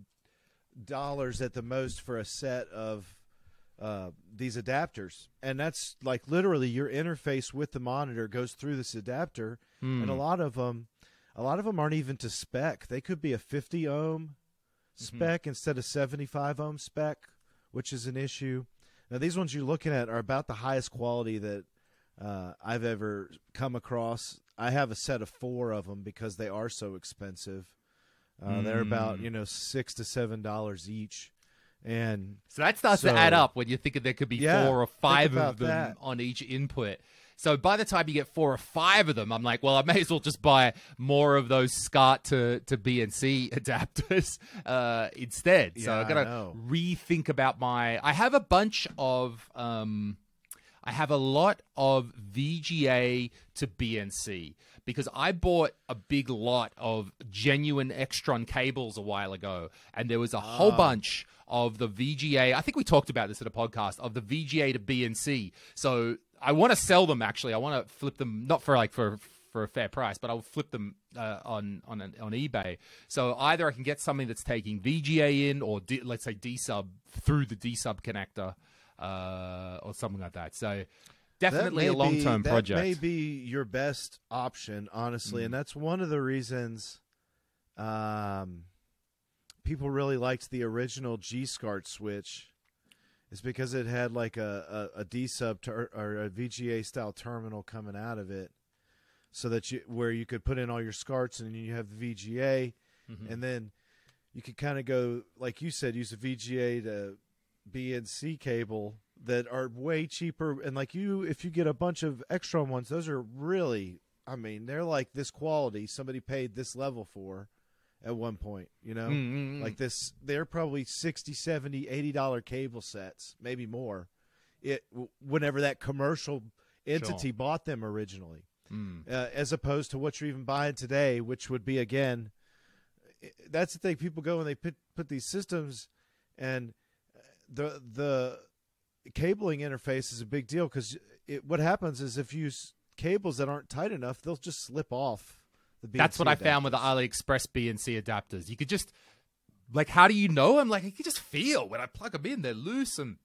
dollars at the most for a set of uh, these adapters, and that's like literally your interface with the monitor goes through this adapter, and a Mm. lot of them, a lot of them aren't even to spec. They could be a 50 ohm spec instead of 75 ohm spec, which is an issue. Now these ones you're looking at are about the highest quality that uh, I've ever come across. I have a set of four of them because they are so expensive. Uh, They're about Mm. you know six to seven dollars each, and So that starts to add up when you're thinking there could be Yeah, four or five of them that. on each input. So by the time you get four or five of them, I'm like, well, I may as well just buy more of those SCART to, to BNC adapters uh, instead. so Yeah, I've I got to know. rethink about my. I have a bunch of. Um, I have a lot of VGA to BNC because I bought a big lot of genuine Extron cables a while ago, and there was a whole Ah. bunch of the VGA. I think we talked about this at a podcast of the VGA to BNC. So I want to sell them. Actually, I want to flip them not for like for for a fair price, but I'll flip them uh, on on an, on eBay. So either I can get something that's taking VGA in, or D, let's say D sub through the D sub connector, uh, or something like that. So definitely a long term project. That may be your best option, honestly, Mm. and that's one of the reasons um, people really liked the original G SCART switch. Is because it had like a, a, a D sub ter- or a VGA style terminal coming out of it, so that you where you could put in all your SCARTs and you have the VGA, Mhm. and then you could kind of go like you said, use a VGA to BNC cable that are way cheaper. And like you, if you get a bunch of extra ones, those are really, I mean, they're like this quality. Somebody paid this level for at one point, you know, Mm, mm, mm. like this. They're probably 60 70 80 dollar cable sets, maybe more. It whenever that commercial entity bought them originally Mm. uh, as opposed to what you're even buying today, which would be again. That's the thing. People go and they put put these systems, and uh, the the cabling interface is a big deal because what happens is if you use cables that aren't tight enough, they'll just slip off. That's what I found with the adapters. AliExpress BNC adapters. You could just like, how do you know? I'm like, you can just feel when I plug them in, they're loose and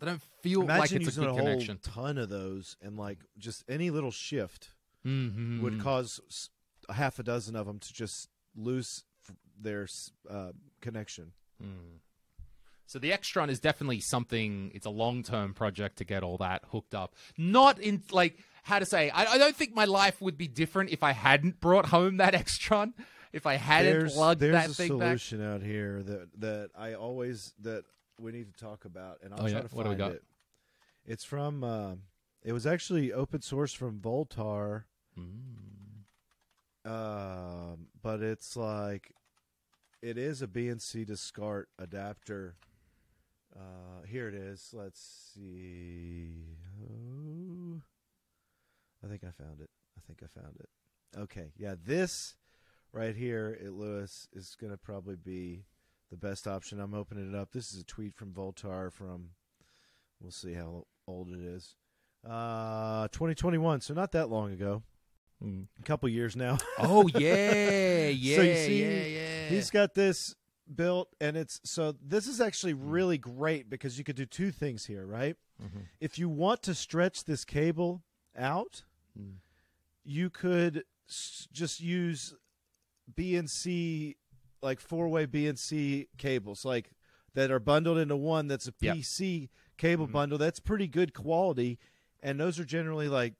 they don't feel Imagine like it's a using good a whole connection. ton of those, and like just any little shift Mm-hmm. would cause a half a dozen of them to just lose their uh, connection. So the Extron is definitely something. It's a long term project to get all that hooked up. Not in like how to say. I, I don't think my life would be different if I hadn't brought home that Extron. If I hadn't there's plugged there's that a thing back. solution out here that that I always that we need to talk about, and I'll Oh, try yeah? to What do we find got? it. It's from. Uh, it was actually open source from Voultar, Um, but it's like it is a BNC to SCART adapter. Uh, here it is. Let's see. Oh, I think I found it. I think I found it. Okay, yeah, this right here at Lewis is going to probably be the best option. I'm opening it up. This is a tweet from Voultar from. We'll see how old it is. Uh, 2021, so not that long ago. A couple years now. Oh yeah, yeah, so you see, yeah, yeah. he's got this built, and it's so this is actually Hmm. really great because you could do two things here, right? Mm-hmm. If you want to stretch this cable out, Mm. you could s- just use BNC like four way BNC cables, like that are bundled into one. That's a Yep. PC cable Mhm. bundle. That's pretty good quality, and those are generally like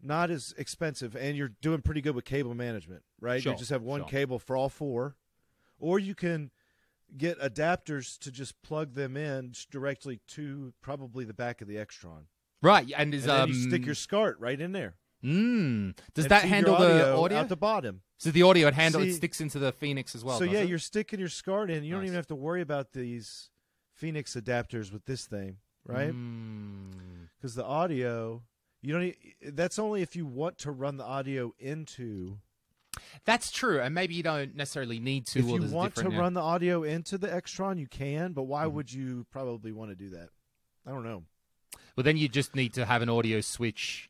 not as expensive, and you're doing pretty good with cable management, right? Sure, you just have one sure. cable for all four, or you can get adapters to just plug them in directly to probably the back of the Extron, right, and is and um, you stick your SCART right in there. mm, does and that handle the audio? at the bottom? so the audio it handle it sticks into the Phoenix as well. so yeah, it? you're sticking your SCART in. You don't even have to worry about these Phoenix adapters with this thing, right? Mm. Because the audio, you don't. e- That's only if you want to run the audio into. That's true, and maybe you don't necessarily need to. if you want to yeah. run the audio into the Extron, you can. But why Mhm. would you probably want to do that? I don't know. Well, then you just need to have an audio switch.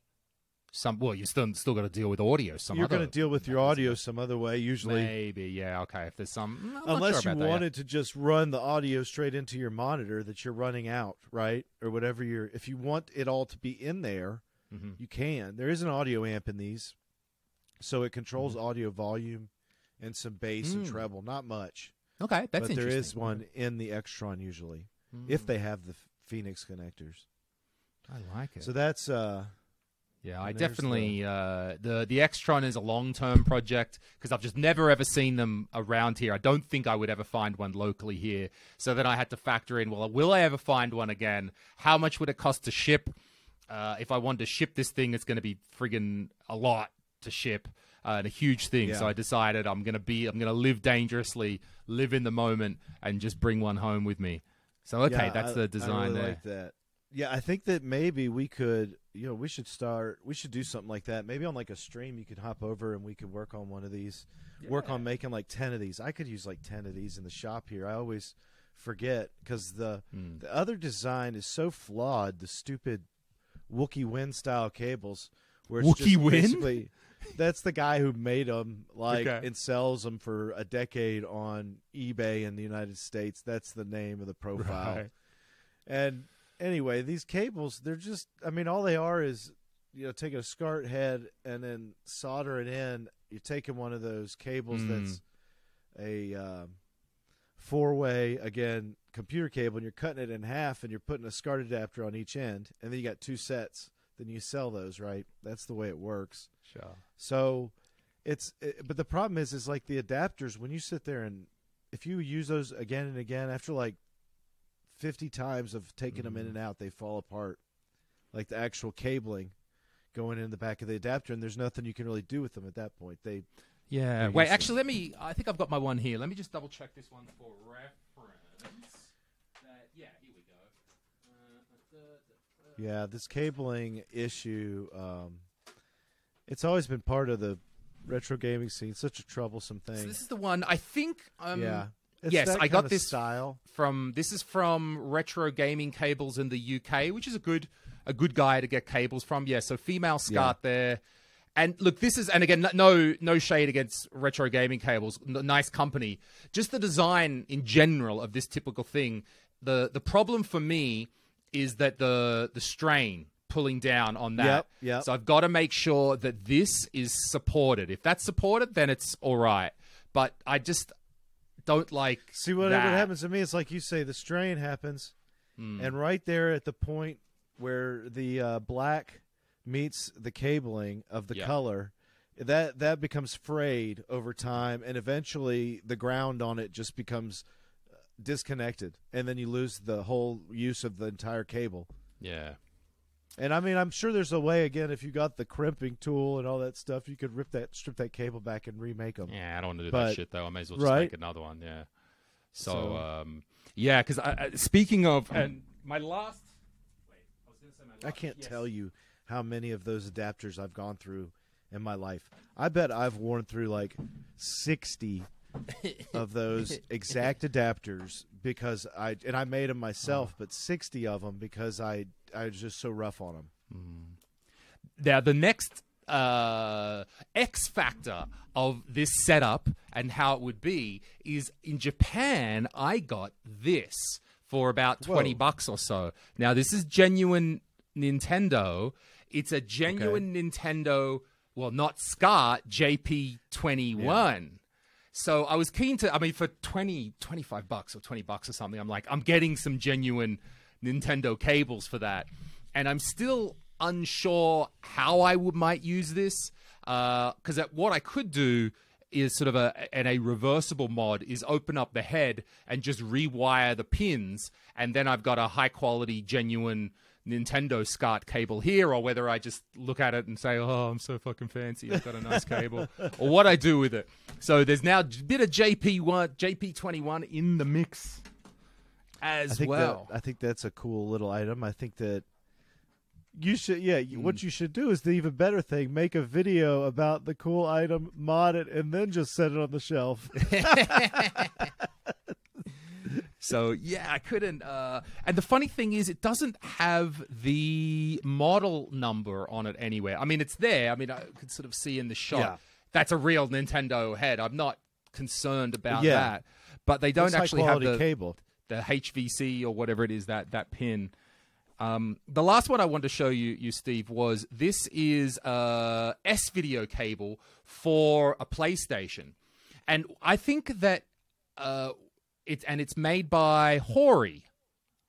Some well, you still still got to deal with audio. Some You're going to deal with your audio some other way, usually. Maybe, yeah, okay. If there's some, I'm Unless sure you that, yeah. wanted to just run the audio straight into your monitor that you're running out, right? Or whatever you're if you want it all to be in there, Mhm. you can. There is an audio amp in these. So it controls Mm-hmm. audio volume and some bass and Mm. treble, not much. Okay, that's interesting. but there is one in the Extron usually Mm. if they have the Phoenix connectors. I like it. So that's uh yeah, I definitely uh, the the Extron is a long term project because I've just never ever seen them around here. I don't think I would ever find one locally here. So then I had to factor in, well, will I ever find one again? How much would it cost to ship? Uh, if I wanted to ship this thing, it's going to be friggin' a lot to ship uh, and a huge thing. So I decided I'm going to be, I'm going to live dangerously, live in the moment, and just bring one home with me. So okay, yeah, that's I- the design I really there. like that. Yeah, I think that maybe we could, you know, we should start. We should do something like that. Maybe on like a stream, you could hop over and we could work on one of these. Work on making like ten of these. I could use like ten of these in the shop here. I always forget because the Mm. the other design is so flawed. The stupid Wookie Wind style cables, where it's Wookie just Wind? That's the guy who made them, like, Okay. and sells them for a decade on eBay in the United States. That's the name of the profile. Right. And anyway, these cables, they're just, I mean, all they are is, you know, taking a SCART head and then solder it in. You're taking one of those cables Mm. that's a um, four way, again, computer cable, and you're cutting it in half and you're putting a SCART adapter on each end. And then you got two sets. Then you sell those, right? That's the way it works. Sure. So it's it, but the problem is is like the adapters when you sit there and if you use those again and again after like 50 times of taking them in and out they fall apart like the actual cabling going in the back of the adapter and there's nothing you can really do with them at that point they Yeah. Wait, actually, let me. I think I've got my one here. Let me just double check this one for reference. Uh, yeah, here we go. Uh, yeah this cabling issue um it's always been part of the retro gaming scene such a troublesome So thing this is the one. I think. Um, yeah It's yes, I got this style from. This is from Retro Gaming Cables in the UK, which is a good a good guy to get cables from. Yeah. So female SCART there. And look, this is, and again, no no shade against retro gaming cables. Nice company. Just the design in general of this typical thing. The the problem for me is that the the strain pulling down on that. Yep, yep. So I've got to make sure that this is supported. If that's supported, then it's all right. But I just don't like. See what, what happens to me? It's like you say, the strain happens, Hmm. and right there at the point where the uh, black meets the cabling of the Yeah. color, that that becomes frayed over time, and eventually the ground on it just becomes uh, disconnected, and then you lose the whole use of the entire cable. Yeah. And I mean, I'm sure there's a way. Again, if you got the crimping tool and all that stuff, you could rip that, strip that cable back and remake them. Yeah, I don't want to do But- that shit though. I may as well just right. make another one. Yeah. So, So- um, yeah, because speaking of, and my last. Wait, I was gonna say my last. I can't yes. tell you how many of those adapters I've gone through in my life. I bet I've worn through like 60 of those exact adapters because I and I made them myself, but 60 of them because I I was just so rough on them. Now, the next uh, X factor of this setup and how it would be is in Japan, I got this for about 20 Whoa. bucks or so. Now, this is genuine Nintendo. It's a genuine Nintendo, well, not SCART, JP21. So I was keen to, I mean, for 20, 25 bucks or 20 bucks or something, I'm like, I'm getting some genuine Nintendo cables for that. And I'm still unsure how I would might use this. Uh, because what I could do is sort of a, and a reversible mod is open up the head and just rewire the pins. And then I've got a high quality, genuine Nintendo SCART cable here, or whether I just look at it and say, "Oh, I'm so fucking fancy. I've got a nice cable," or what I do with it. So there's now a bit of JP one, JP21 in the mix as I think well. that I think that's a cool little item. I think that you should yeah, Mm. what you should do is the even better thing, make a video about the cool item, mod it and then just set it on the shelf. So yeah, I couldn't. Uh, and the funny thing is, it doesn't have the model number on it anywhere. I mean, it's there. I mean, I could sort of see in the shot. Yeah. That's a real Nintendo head. I'm not concerned about Yeah. that. But they don't It's actually have the cable. the HVC or whatever it is that that pin. Um, the last one I wanted to show you, you Steve, was this is a S video cable for a PlayStation, and I think that uh, it and it's made by Hori.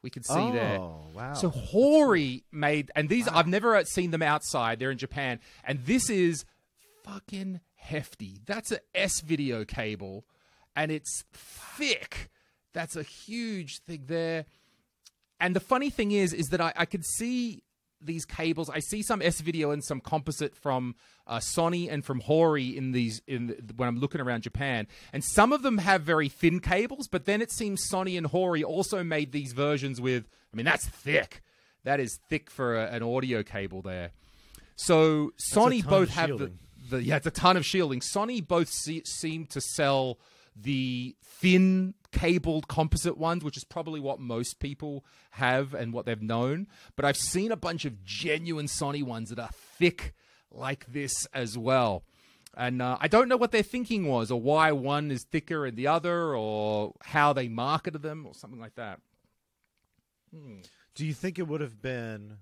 We can see that. oh, there. wow. So Hori made, and these I've never uh, seen them outside. They're in Japan, and this is fucking hefty. That's a S video cable, and it's thick. That's a huge thing there. And the funny thing is, is that I, I could see these cables. I see some S video and some composite from uh, Sony and from Hori in these in the, when I'm looking around Japan, and some of them have very thin cables. But then it seems Sony and Hori also made these versions with. I mean, that's thick. That is thick for a, an audio cable there. So Sony both have the, the yeah, it's a ton of shielding. Sony both se- seem to sell the thin cabled composite ones, which is probably what most people have and what they've known. But I've seen a bunch of genuine Sony ones that are thick like this as well. And uh, I don't know what their thinking was, or why one is thicker and the other, or how they marketed them, or something like that. Do you think it would have been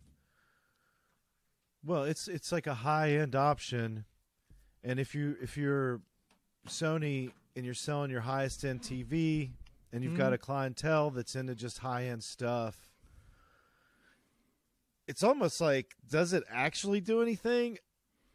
Well, it's it's like a high-end option and if you if you're Sony and you're selling your highest end TV and you've got mm-hmm. a clientele that's into just high-end stuff it's almost like does it actually do anything?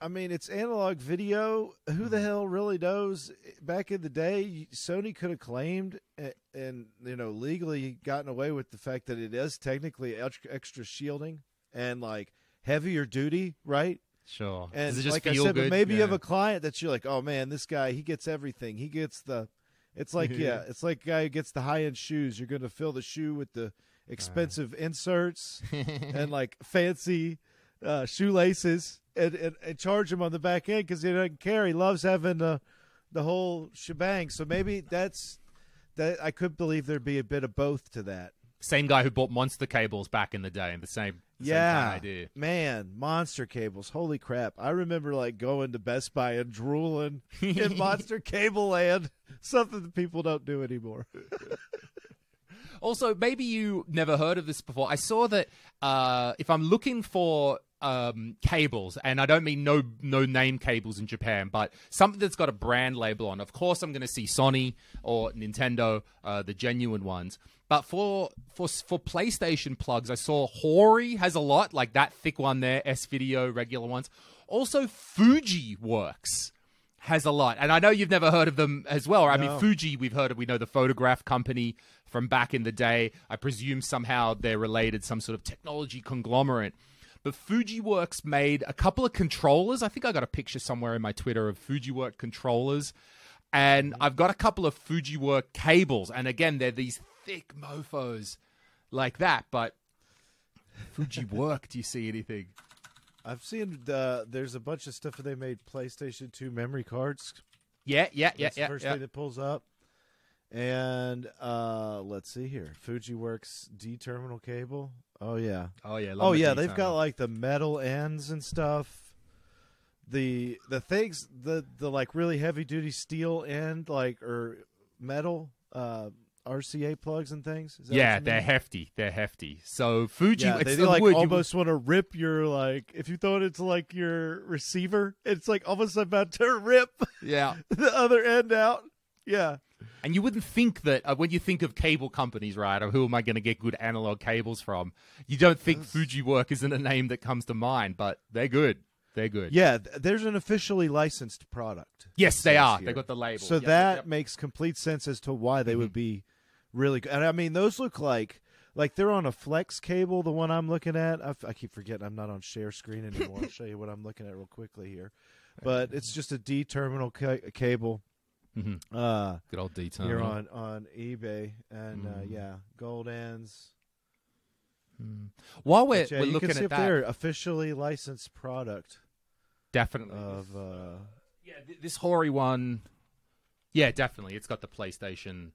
I mean, it's analog video. Who the mm-hmm. hell really knows? Back in the day, Sony could have claimed and, and you know legally gotten away with the fact that it is technically extra, extra shielding and like heavier duty, right? Sure. And Does it just like I said, maybe you have a client that you're like, oh man, this guy he gets everything. He gets the. It's like yeah, it's like a guy who gets the high end shoes. You're going to fill the shoe with the expensive inserts and like fancy uh, shoelaces and, and, and charge him on the back end because he doesn't care. He loves having the the whole shebang. So maybe that's that. I could believe there'd be a bit of both to that. Same guy who bought monster cables back in the day, and the same yeah, kind of idea. man, monster cables. Holy crap! I remember like going to Best Buy and drooling in monster cable land. Something that people don't do anymore. Also, maybe you never heard of this before. I saw that uh, if I'm looking for um, cables, and I don't mean no no name cables in Japan, but something that's got a brand label on. Of course, I'm going to see Sony or Nintendo, uh, the genuine ones. But for for for PlayStation plugs, I saw Hori has a lot, like that thick one there, S Video, regular ones. Also, Fuji Works has a lot. And I know you've never heard of them as well. I mean, Fuji, we've heard of. We know the photograph company from back in the day. I presume somehow they're related, some sort of technology conglomerate. but FujiWorks made a couple of controllers. I think I got a picture somewhere in my Twitter of FujiWorks controllers, and mm-hmm. I've got a couple of FujiWorks cables. And again, they're these thick mofo's like that. But FujiWorks, do you see anything? I've seen the, there's a bunch of stuff that they made PlayStation 2 memory cards. Yeah, yeah, yeah, That's yeah. the first yeah. thing that pulls up. And uh, let's see here. FujiWorks D terminal cable. Oh yeah. Oh yeah. Oh yeah, they've got like the metal ends and stuff. The the things the the like really heavy duty steel end like or metal uh RCA plugs and things. Is that Yeah, they're mean? hefty. They're hefty. So Fuji, yeah, it's they the like wood. You- almost want to rip your like if you throw it into like your receiver, it's like almost about to rip yeah. the other end out. Yeah. And you wouldn't think that uh, when you think of cable companies, right? Or who am I going to get good analog cables from? You don't think Fuji work isn't a name that comes to mind, but they're good. They're good. Yeah, th- there's an officially licensed product. Yes, they are. here. They got the label. So Yep, that yep. makes complete sense as to why they Mm-hmm. would be really good. And I mean, those look like like they're on a flex cable. The one I'm looking at, I, f- I keep forgetting I'm not on share screen anymore. I'll show you what I'm looking at real quickly here. But it's just a D terminal ca- cable. Mhm. Uh, good old D terminal. You're on on eBay, and uh, Mm. yeah, gold ends. While we're, But yeah, we're you looking can see at if that, they're officially licensed product definitely. of. Uh, yeah, th- this Hori one. Yeah, definitely. It's got the PlayStation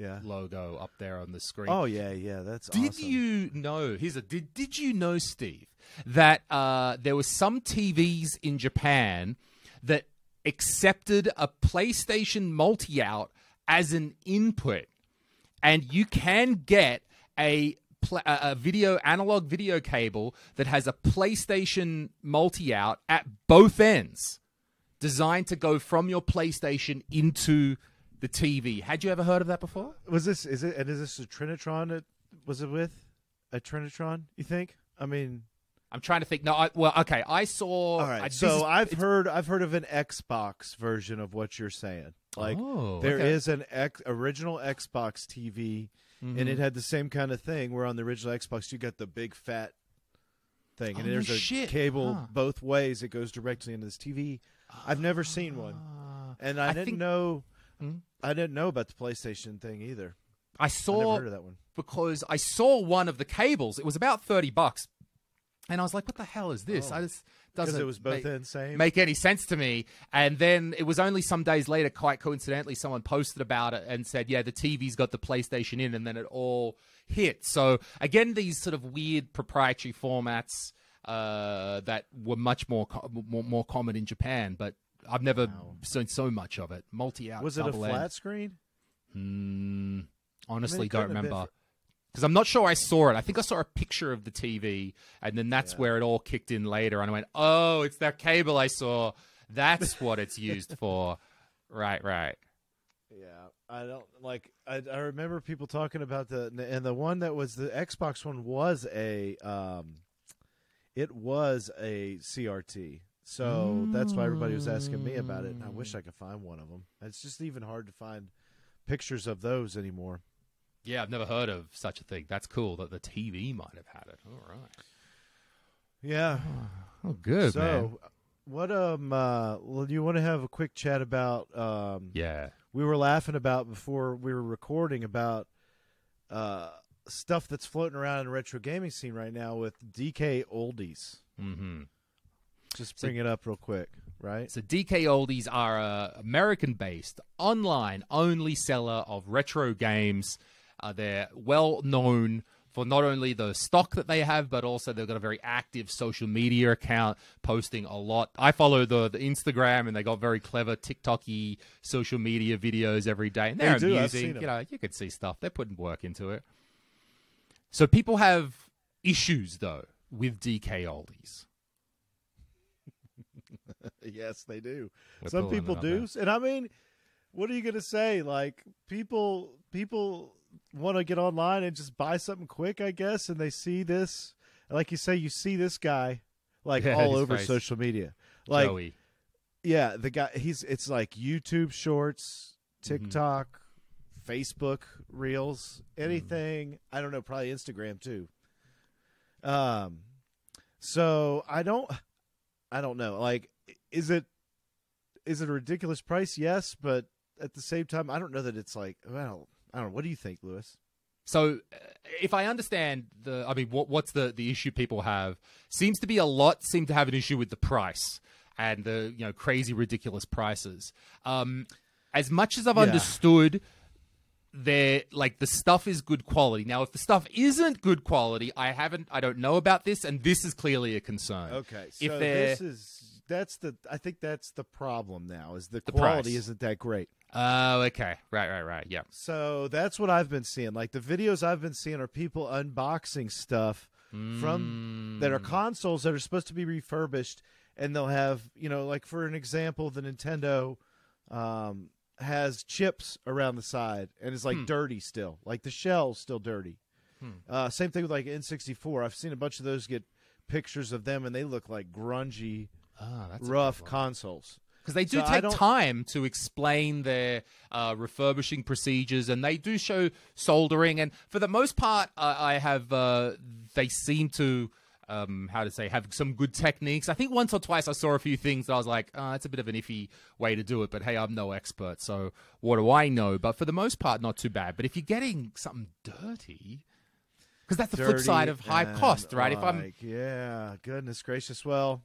yeah. logo up there on the screen. Oh yeah, yeah. That's Did awesome. you know? Here's a did. Did you know, Steve, that uh, there was some TVs in Japan that accepted a PlayStation multi-out as an input, and you can get a a a video analog video cable that has a PlayStation multi-out at both ends, designed to go from your PlayStation into the TV. Had you ever heard of that before? Was this is it? And is this a Trinitron? That was it with a Trinitron? You think? I mean, I'm trying to think. No, I, well, okay. I saw. all right. I, so is, I've heard I've heard of an Xbox version of what you're saying. Like Oh, there okay. is an X, original Xbox TV, and Mm-hmm. it had the same kind of thing. Where on the original Xbox, you got the big fat thing, Oh, and no there's a shit. cable Huh. both ways. It goes directly into this TV. I've never seen one, Ah. and I, I didn't think- know. Hmm? I didn't know about the PlayStation thing either. I saw I heard of that one. because I saw one of the cables. It was about thirty bucks, and I was like, "What the hell is this?" Oh. I just doesn't it was both make, ends same. make any sense to me. And then it was only some days later, quite coincidentally, someone posted about it and said, "Yeah, the TV's got the PlayStation in," and then it all hit. So again, these sort of weird proprietary formats uh, that were much more, co- more more common in Japan, but I've never seen so much of it. Multi out. was it a double end. flat screen? Mm, honestly, I mean, don't couldn't have been remember. Because I'm not sure I saw it. I think I saw a picture of the TV, and then that's where it all kicked in later. And I went, "Oh, it's that cable I saw. That's what it's used for." Right, right. Yeah, I don't like. I, I remember people talking about the and the one that was the Xbox one was a um, it was a CRT. So that's why everybody was asking me about it. And I wish I could find one of them. It's just even hard to find pictures of those anymore. Yeah, I've never heard of such a thing. That's cool that the TV might have had it. All right. Yeah. Oh, good, so, man. what um, uh, well, do you want to have a quick chat about um, Yeah. we were laughing about before we were recording about uh, stuff that's floating around in the retro gaming scene right now with DK oldies. Mm-hmm. Just So- bring it up real quick, right? So DK Oldies are a American-based, online-only seller of retro games. Uh, they're well known for not only the stock that they have, but also they've got a very active social media account, posting a lot. I follow the, the Instagram, and they got very clever TikToky social media videos every day, and they're They amusing. You know, you could see stuff. They're putting work into it. So people have issues though with DK Oldies. Yes, they do. We're Some people do, and I mean, what are you gonna say? Like people, people want to get online and just buy something quick, I guess, and they see this, like you say, you see this guy like Yeah, all over face. social media, like Joey. yeah, the guy. He's it's like YouTube Shorts, Mm-hmm. TikTok, Facebook Reels, Mm-hmm. anything. I don't know, probably Instagram too. Um, So I don't, I don't know. Like, is it, is it a ridiculous price? Yes, but at the same time, I don't know that it's like. Well, I don't know. What do you think, Lewis? So, uh, if I understand the, I mean, what, what's the the issue people have? Seems to be a lot seem to have an issue with the price and the you know crazy ridiculous prices. Um, as much as I've Yeah. understood, they're like the stuff is good quality. Now, if the stuff isn't good quality, I haven't, I don't know about this, and this is clearly a concern. Okay, so if this is that's the I think that's the problem now is the, The quality price. isn't that great. oh, okay, right, right, right, yeah. So that's what I've been seeing. Like the videos I've been seeing are people unboxing stuff from that are Mm. consoles that are supposed to be refurbished, and they'll have you know like for an example, the Nintendo um, has chips around the side and it's like Hmm. dirty still, like the shell's still dirty. Hmm. Uh, same thing with like N64. I've seen a bunch of those get pictures of them, and they look like grungy, Ah, that's a rough consoles. because they do So I take don't- time to explain their uh, refurbishing procedures and they do show soldering and for the most part uh, i have uh, they seem to um, how to say have some good techniques. I think once or twice i saw a few things that i was like oh, that's a bit of an iffy way to do it but hey i'm no expert so what do i know? But for the most part not too bad. But if you're getting something dirty because that's the flip dirty side of high and, cost right? If i'm like, yeah, goodness gracious. Well,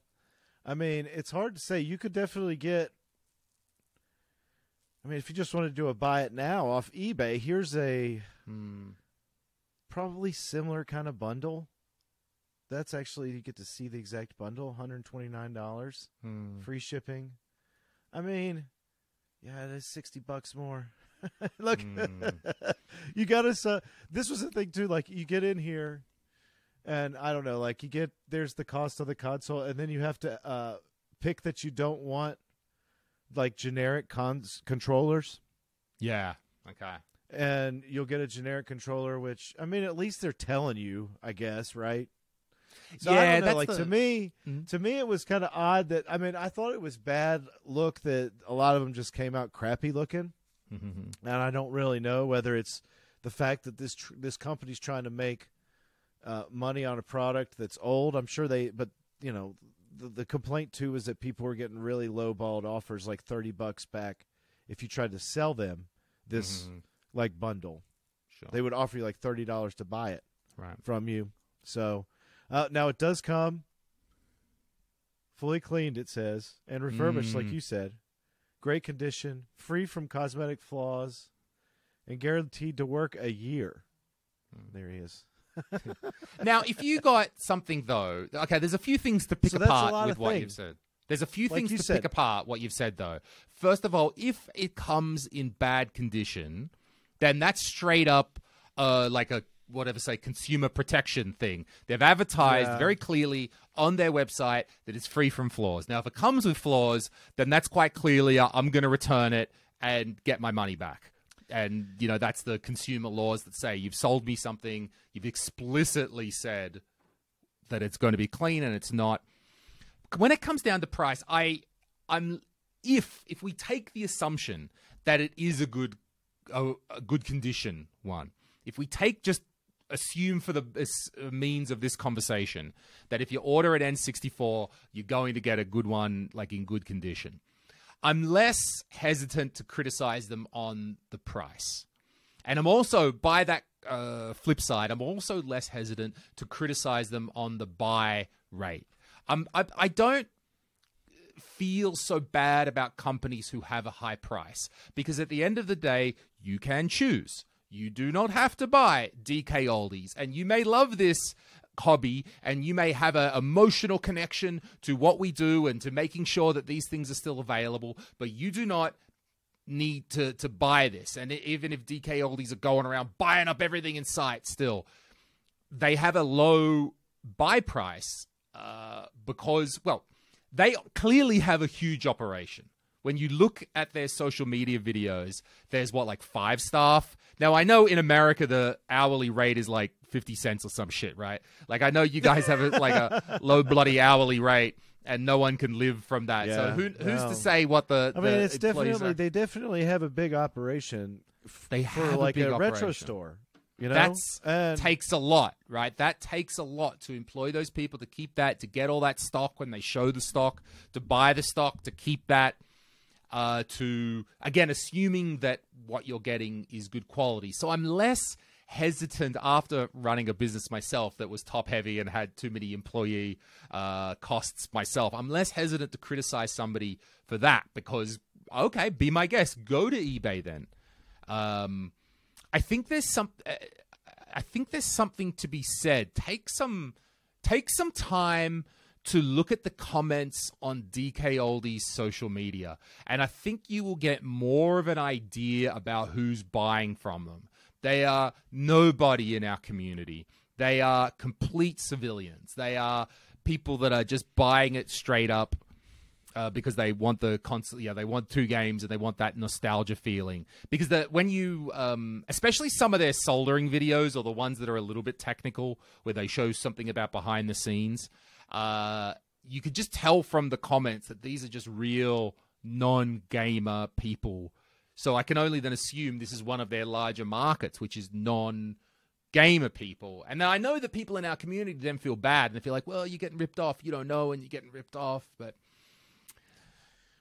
I mean, it's hard to say. You could definitely get. I mean, if you just want to do a buy it now off eBay, here's a Hmm. probably similar kind of bundle. That's actually you get to see the exact bundle, one hundred twenty nine dollars, Hmm. free shipping. I mean, yeah, it is sixty bucks more. Look, Hmm. you got us. Uh, this was the thing too. Like you get in here, and I don't know. Like you get there's the cost of the console, and then you have to uh, pick that you don't want like generic cons controllers, yeah okay and you'll get a generic controller. Which I mean, at least they're telling you, I guess, right? So I Yeah, don't know. that's like the- to me, Mhm. to me, it was kind of odd that I mean, I thought it was bad look that a lot of them just came out crappy looking Mhm. and I don't really know whether it's the fact that this tr- this company's trying to make uh, money on a product that's old. I'm sure they, but you know, the, the complaint too is that people were getting really low-balled offers, like thirty bucks back, if you tried to sell them this Mhm. like bundle. sure They would offer you like thirty dollars to buy it right from you. So uh, now it does come fully cleaned, it says, and refurbished, like Mm. you said. Great condition, free from cosmetic flaws, and guaranteed to work a year. Hmm. There he is. Now, if you got something though, okay, there's a few things to pick So apart with what you've said. There's a few Like things to said. pick apart what you've said though. First of all, if it comes in bad condition, then that's straight up uh, like a whatever say consumer protection thing. They've advertised Yeah. very clearly on their website that it's free from flaws. Now, if it comes with flaws, then that's quite clearly uh, I'm going to return it and get my money back. And you know that's the consumer laws that say you've sold me something, you've explicitly said that it's going to be clean and it's not. When it comes down to price, I I'm if if we take the assumption that it is a good a, a good condition one, if we take just assume for the uh, means of this conversation that if you order an N64, you're going to get a good one like in good condition. I'm less hesitant to criticize them on the price. And I'm also, by that uh, flip side, I'm also less hesitant to criticize them on the buy rate. Um, I, I don't feel so bad about companies who have a high price because at the end of the day, you can choose. You do not have to buy DK Oldies, and you may love this hobby and you may have an emotional connection to what we do and to making sure that these things are still available, but you do not need to to buy this. And even if DK Oldies are going around buying up everything in sight, still they have a low buy price uh, because, well, they clearly have a huge operation. When you look at their social media videos, there's what, like five staff? Now, I know in America the hourly rate is like 50 cents or some shit, right? Like, I know you guys have a, like a low bloody hourly rate and no one can live from that. so, who, who's no. to say what the. I mean, the it's definitely are? they definitely have a big operation f- They for have a like big retro operation. store. You know, That's and takes a lot, right? That takes a lot to employ those people to keep that, to get all that stock when they show the stock, to buy the stock, to keep that, uh, to again assuming that what you're getting is good quality. So I'm less hesitant after running a business myself that was top heavy and had too many employee uh, costs myself. I'm less hesitant to criticize somebody for that because okay, be my guest, go to eBay then. Um, I think there's some. Uh, I think there's something to be said. Take some, take some time to look at the comments on DK Oldie's social media, and I think you will get more of an idea about who's buying from them. They are nobody in our community. They are complete civilians. They are people that are just buying it straight up uh, because they want the constant, yeah, they want two games and they want that nostalgia feeling. Because when you, um, especially some of their soldering videos or the ones that are a little bit technical, where they show something about behind the scenes, uh, you could just tell from the comments that these are just real non-gamer people. So I can only then assume this is one of their larger markets, which is non gamer people. And I know that people in our community then feel bad and they feel like, well, you're getting ripped off. You don't know, and you're getting ripped off. But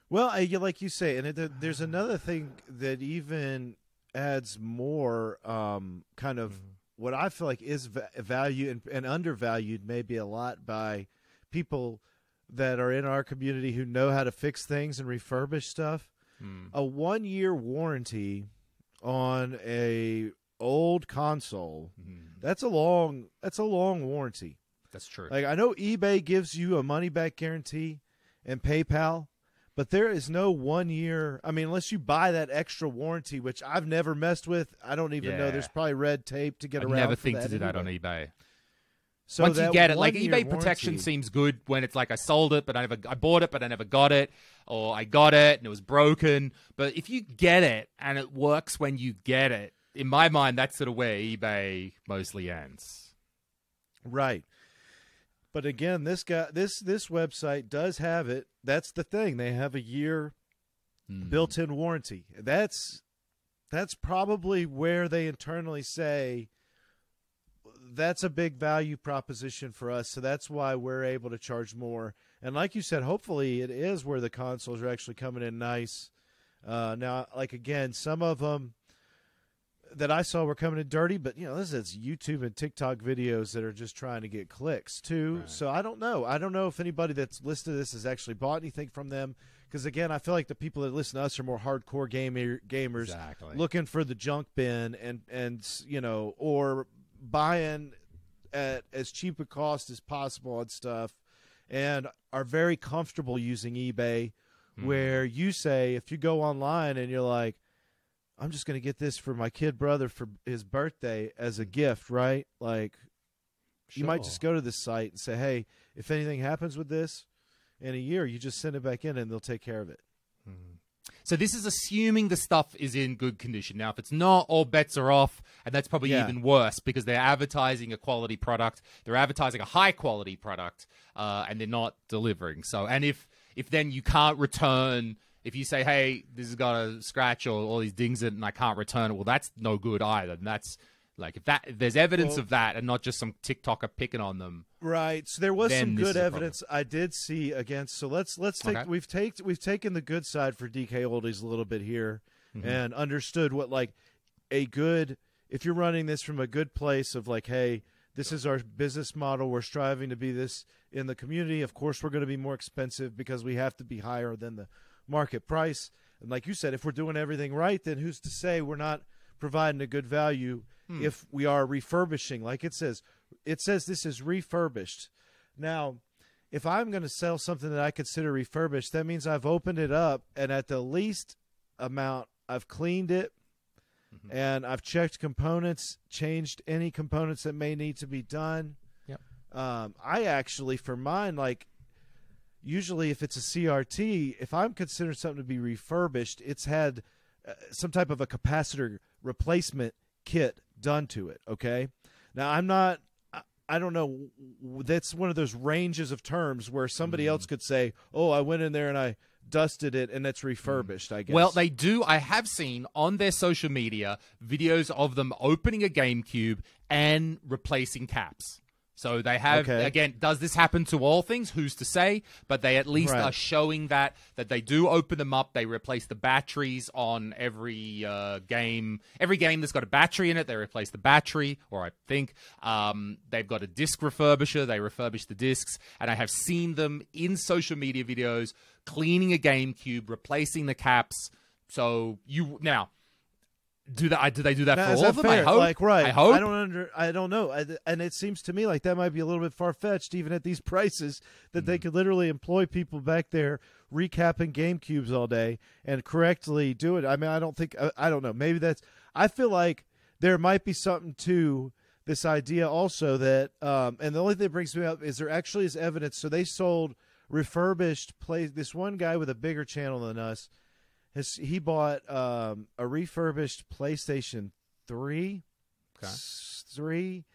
Well, I, like you say, and it, there's another thing that even adds more um, kind of what I feel like is va- value and, and undervalued maybe a lot by people that are in our community who know how to fix things and refurbish stuff. Hmm. A one year warranty on a old console hmm. that's a long that's a long warranty. that's true. Like I know eBay gives you a money back guarantee and PayPal, but there is no one year. I mean, unless you buy that extra warranty, which I've never messed with. I don't even know. There's probably red tape to get I around. never think to do that on eBay. So Once you get it, like eBay protection seems good when it's like I sold it, but I never, I bought it, but I never got it, or I got it and it was broken. But if you get it and it works when you get it, in my mind, that's sort of where eBay mostly ends. Right. But again, this guy, this this website does have it. That's the thing. They have a year Hmm. built-in warranty. That's that's probably where they internally say that's a big value proposition for us. So that's why we're able to charge more. And like you said, hopefully it is where the consoles are actually coming in nice. Uh, now, like again, some of them that I saw were coming in dirty, but you know, this is YouTube and TikTok videos that are just trying to get clicks too. Right. So I don't know. I don't know if anybody that's listened to this has actually bought anything from them. Because again, I feel like the people that listen to us are more hardcore gamer gamers, Exactly. looking for the junk bin and and you know, or buying at as cheap a cost as possible on stuff, and are very comfortable using eBay. Hmm. Where you say if you go online and you're like, I'm just going to get this for my kid brother for his birthday as a gift, right? Like, you might just go to this site and say, hey, if anything happens with this in a year, you just send it back in and they'll take care of it. So this is assuming the stuff is in good condition. Now, if it's not, all bets are off, and that's probably Yeah. even worse because they're advertising a quality product, they're advertising a high quality product, uh, and they're not delivering. So, and if if then you can't return, if you say, "Hey, this has got a scratch or all these dings in it, and I can't return it," well, that's no good either. And that's like if that if there's evidence Well- of that, and not just some TikToker picking on them. Right. So there was some good is a problem. evidence I did see against. So let's let's take Okay. we've taken we've taken the good side for DK Oldies a little bit here Mm-hmm. and understood what like a good if you're running this from a good place of like, hey, this is our business model. We're striving to be this in the community. Of course, we're going to be more expensive because we have to be higher than the market price. And like you said, if we're doing everything right, then who's to say we're not providing a good value if we are refurbishing? Like it says, it says this is refurbished. Now, if I'm going to sell something that I consider refurbished, that means I've opened it up and at the least amount I've cleaned it and I've checked components, changed any components that may need to be done. Yep. Um, I actually, for mine, like usually if it's a CRT, if I'm considering something to be refurbished, it's had uh, some type of a capacitor replacement kit done to it. Okay. Now I'm not. I- I don't know. That's one of those ranges of terms where somebody else could say, "Oh, I went in there and I dusted it and it's refurbished. I guess. Well, they do. I have seen on their social media videos of them opening a GameCube and replacing caps. So they have Okay. again. Does this happen to all things? Who's to say? But they at least Right. are showing that that they do open them up. They replace the batteries on every uh, game. Every game that's got a battery in it, they replace the battery. Or I think um, they've got a disc refurbisher. They refurbish the discs, and I have seen them in social media videos cleaning a GameCube, replacing the caps. So you now. Do that? Do they do that Now, for all of them? fair? I hope. Like, right? I hope. I don't under. I don't know. I, and it seems to me like that might be a little bit far fetched, even at these prices, that Mm. they could literally employ people back there recapping GameCubes all day and correctly do it. I mean, I don't think. I, I don't know. Maybe that's. I feel like there might be something to this idea also that. Um, and the only thing that brings me up is there actually is evidence. So they sold refurbished play. This one guy with a bigger channel than us his, he bought um, a refurbished PlayStation Three, Okay. three,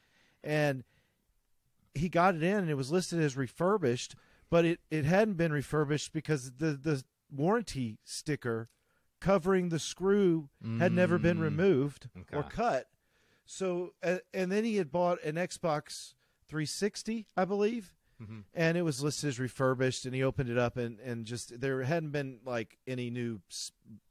and he got it in, and it was listed as refurbished, but it, it hadn't been refurbished because the the warranty sticker covering the screw had never been Mm. removed or cut. So, uh, and then he had bought an Xbox 360, I believe, Mhm. and it was listed as refurbished. And he opened it up, and and just there hadn't been like any new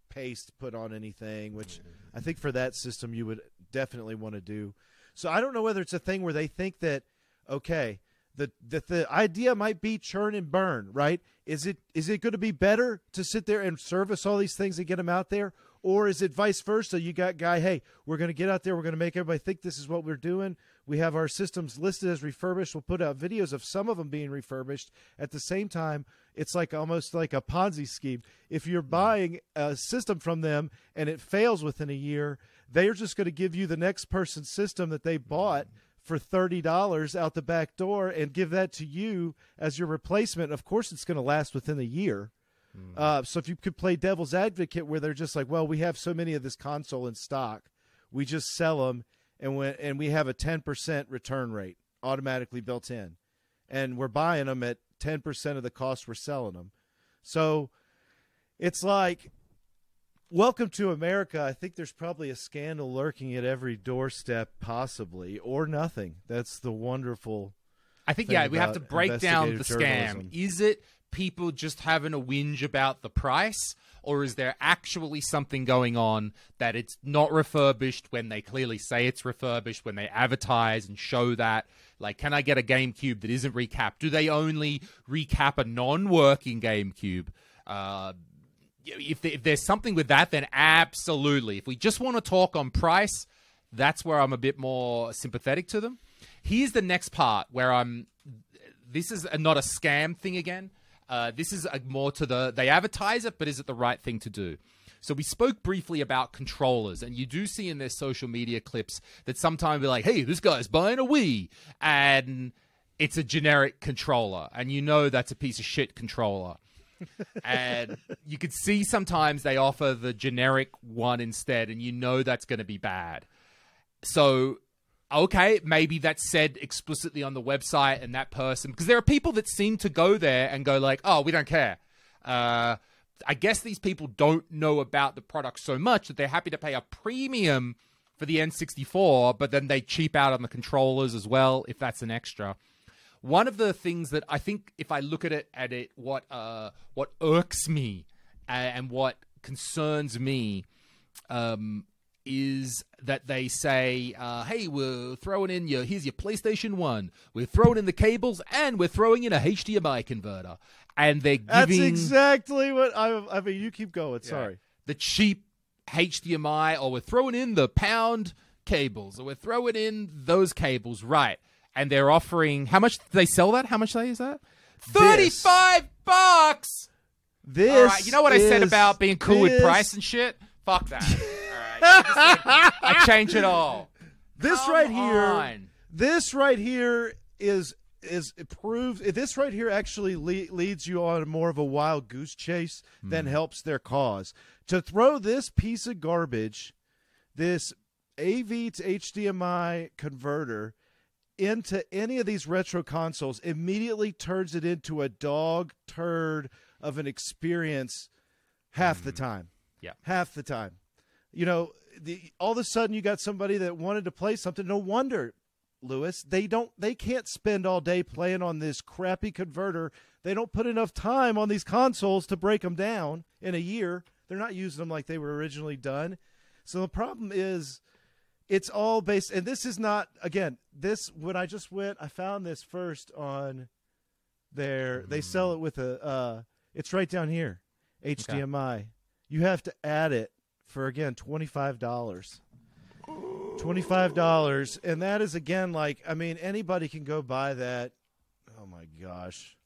paste put on anything, which I think for that system you would definitely want to do. So I don't know whether it's a thing where they think that okay, the that the idea might be churn and burn, right? Is it is it going to be better to sit there and service all these things and get them out there, or is it vice versa? You got guy, hey, we're going to get out there, we're going to make everybody think this is what we're doing. We have our systems listed as refurbished. We'll put out videos of some of them being refurbished. At the same time, it's like almost like a Ponzi scheme. If you're buying a system from them and it fails within a year, they're just going to give you the next person's system that they bought for thirty dollars out the back door and give that to you as your replacement. Of course, it's going to last within a year. Uh, so if you could play devil's advocate, where they're just like, well, we have so many of this console in stock, we just sell them, and when and we have a ten percent return rate automatically built in, and we're buying them at ten percent of the cost we're selling them. So it's like welcome to America. I think there's probably a scandal lurking at every doorstep, possibly, or nothing. That's the wonderful. I think yeah, we have to break down the investigative scam. Is it people just having a whinge about the price, or is there actually something going on that it's not refurbished when they clearly say it's refurbished when they advertise and show that? Like, can I get a GameCube that isn't recapped? Do they only recap a non-working GameCube? Uh, if, if there's something with that, then absolutely. If we just want to talk on price, that's where I'm a bit more sympathetic to them. Here's the next part where I'm. This is not a scam thing again. Uh, this is a, more to the they advertise it, but is it the right thing to do? So we spoke briefly about controllers, and you do see in their social media clips that sometimes they're like, "Hey, this guy's buying a Wii," and it's a generic controller, and you know that's a piece of shit controller and you could see sometimes they offer the generic one instead, and you know that's going to be bad. So, okay, maybe that's said explicitly on the website, and that person, because there are people that seem to go there and go like, "Oh, we don't care." Uh, I guess these people don't know about the product so much that they're happy to pay a premium for the N64, but then they cheap out on the controllers as well if that's an extra. One of the things that I think, if I look at it, at it, what uh, what irks me uh, and what concerns me, um, is that they say, uh, "Hey, we're throwing in your here's your PlayStation One. We're throwing in the cables and we're throwing in a HDMI converter." And they're giving That's exactly what I. I mean, you keep going. Sorry. the cheap HDMI, or we're throwing in the pound cables, or we're throwing in those cables, right? And they're offering how much do they sell that? How much they is that? Thirty-five bucks. This. All right, you know what I said about being cool with price and shit? Fuck that. I, just said- I change it all. This Come right here. on. This right here is is it proves this right here actually le- leads you on more of a wild goose chase than Hmm. helps their cause. To throw this piece of garbage, this AV to HDMI converter into any of these retro consoles immediately turns it into a dog turd of an experience half the time. Yeah. half the time. You know, the, all of a sudden you got somebody that wanted to play something. No wonder, Lewis, they don't, they can't spend all day playing on this crappy converter. They don't put enough time on these consoles to break them down in a year. They're not using them like they were originally done. So the problem is it's all based and this is not again this when i just went i found this first on their they sell it with a uh it's right down here hdmi you have to add it for again $25 $25 and that is again like i mean anybody can go buy that oh my gosh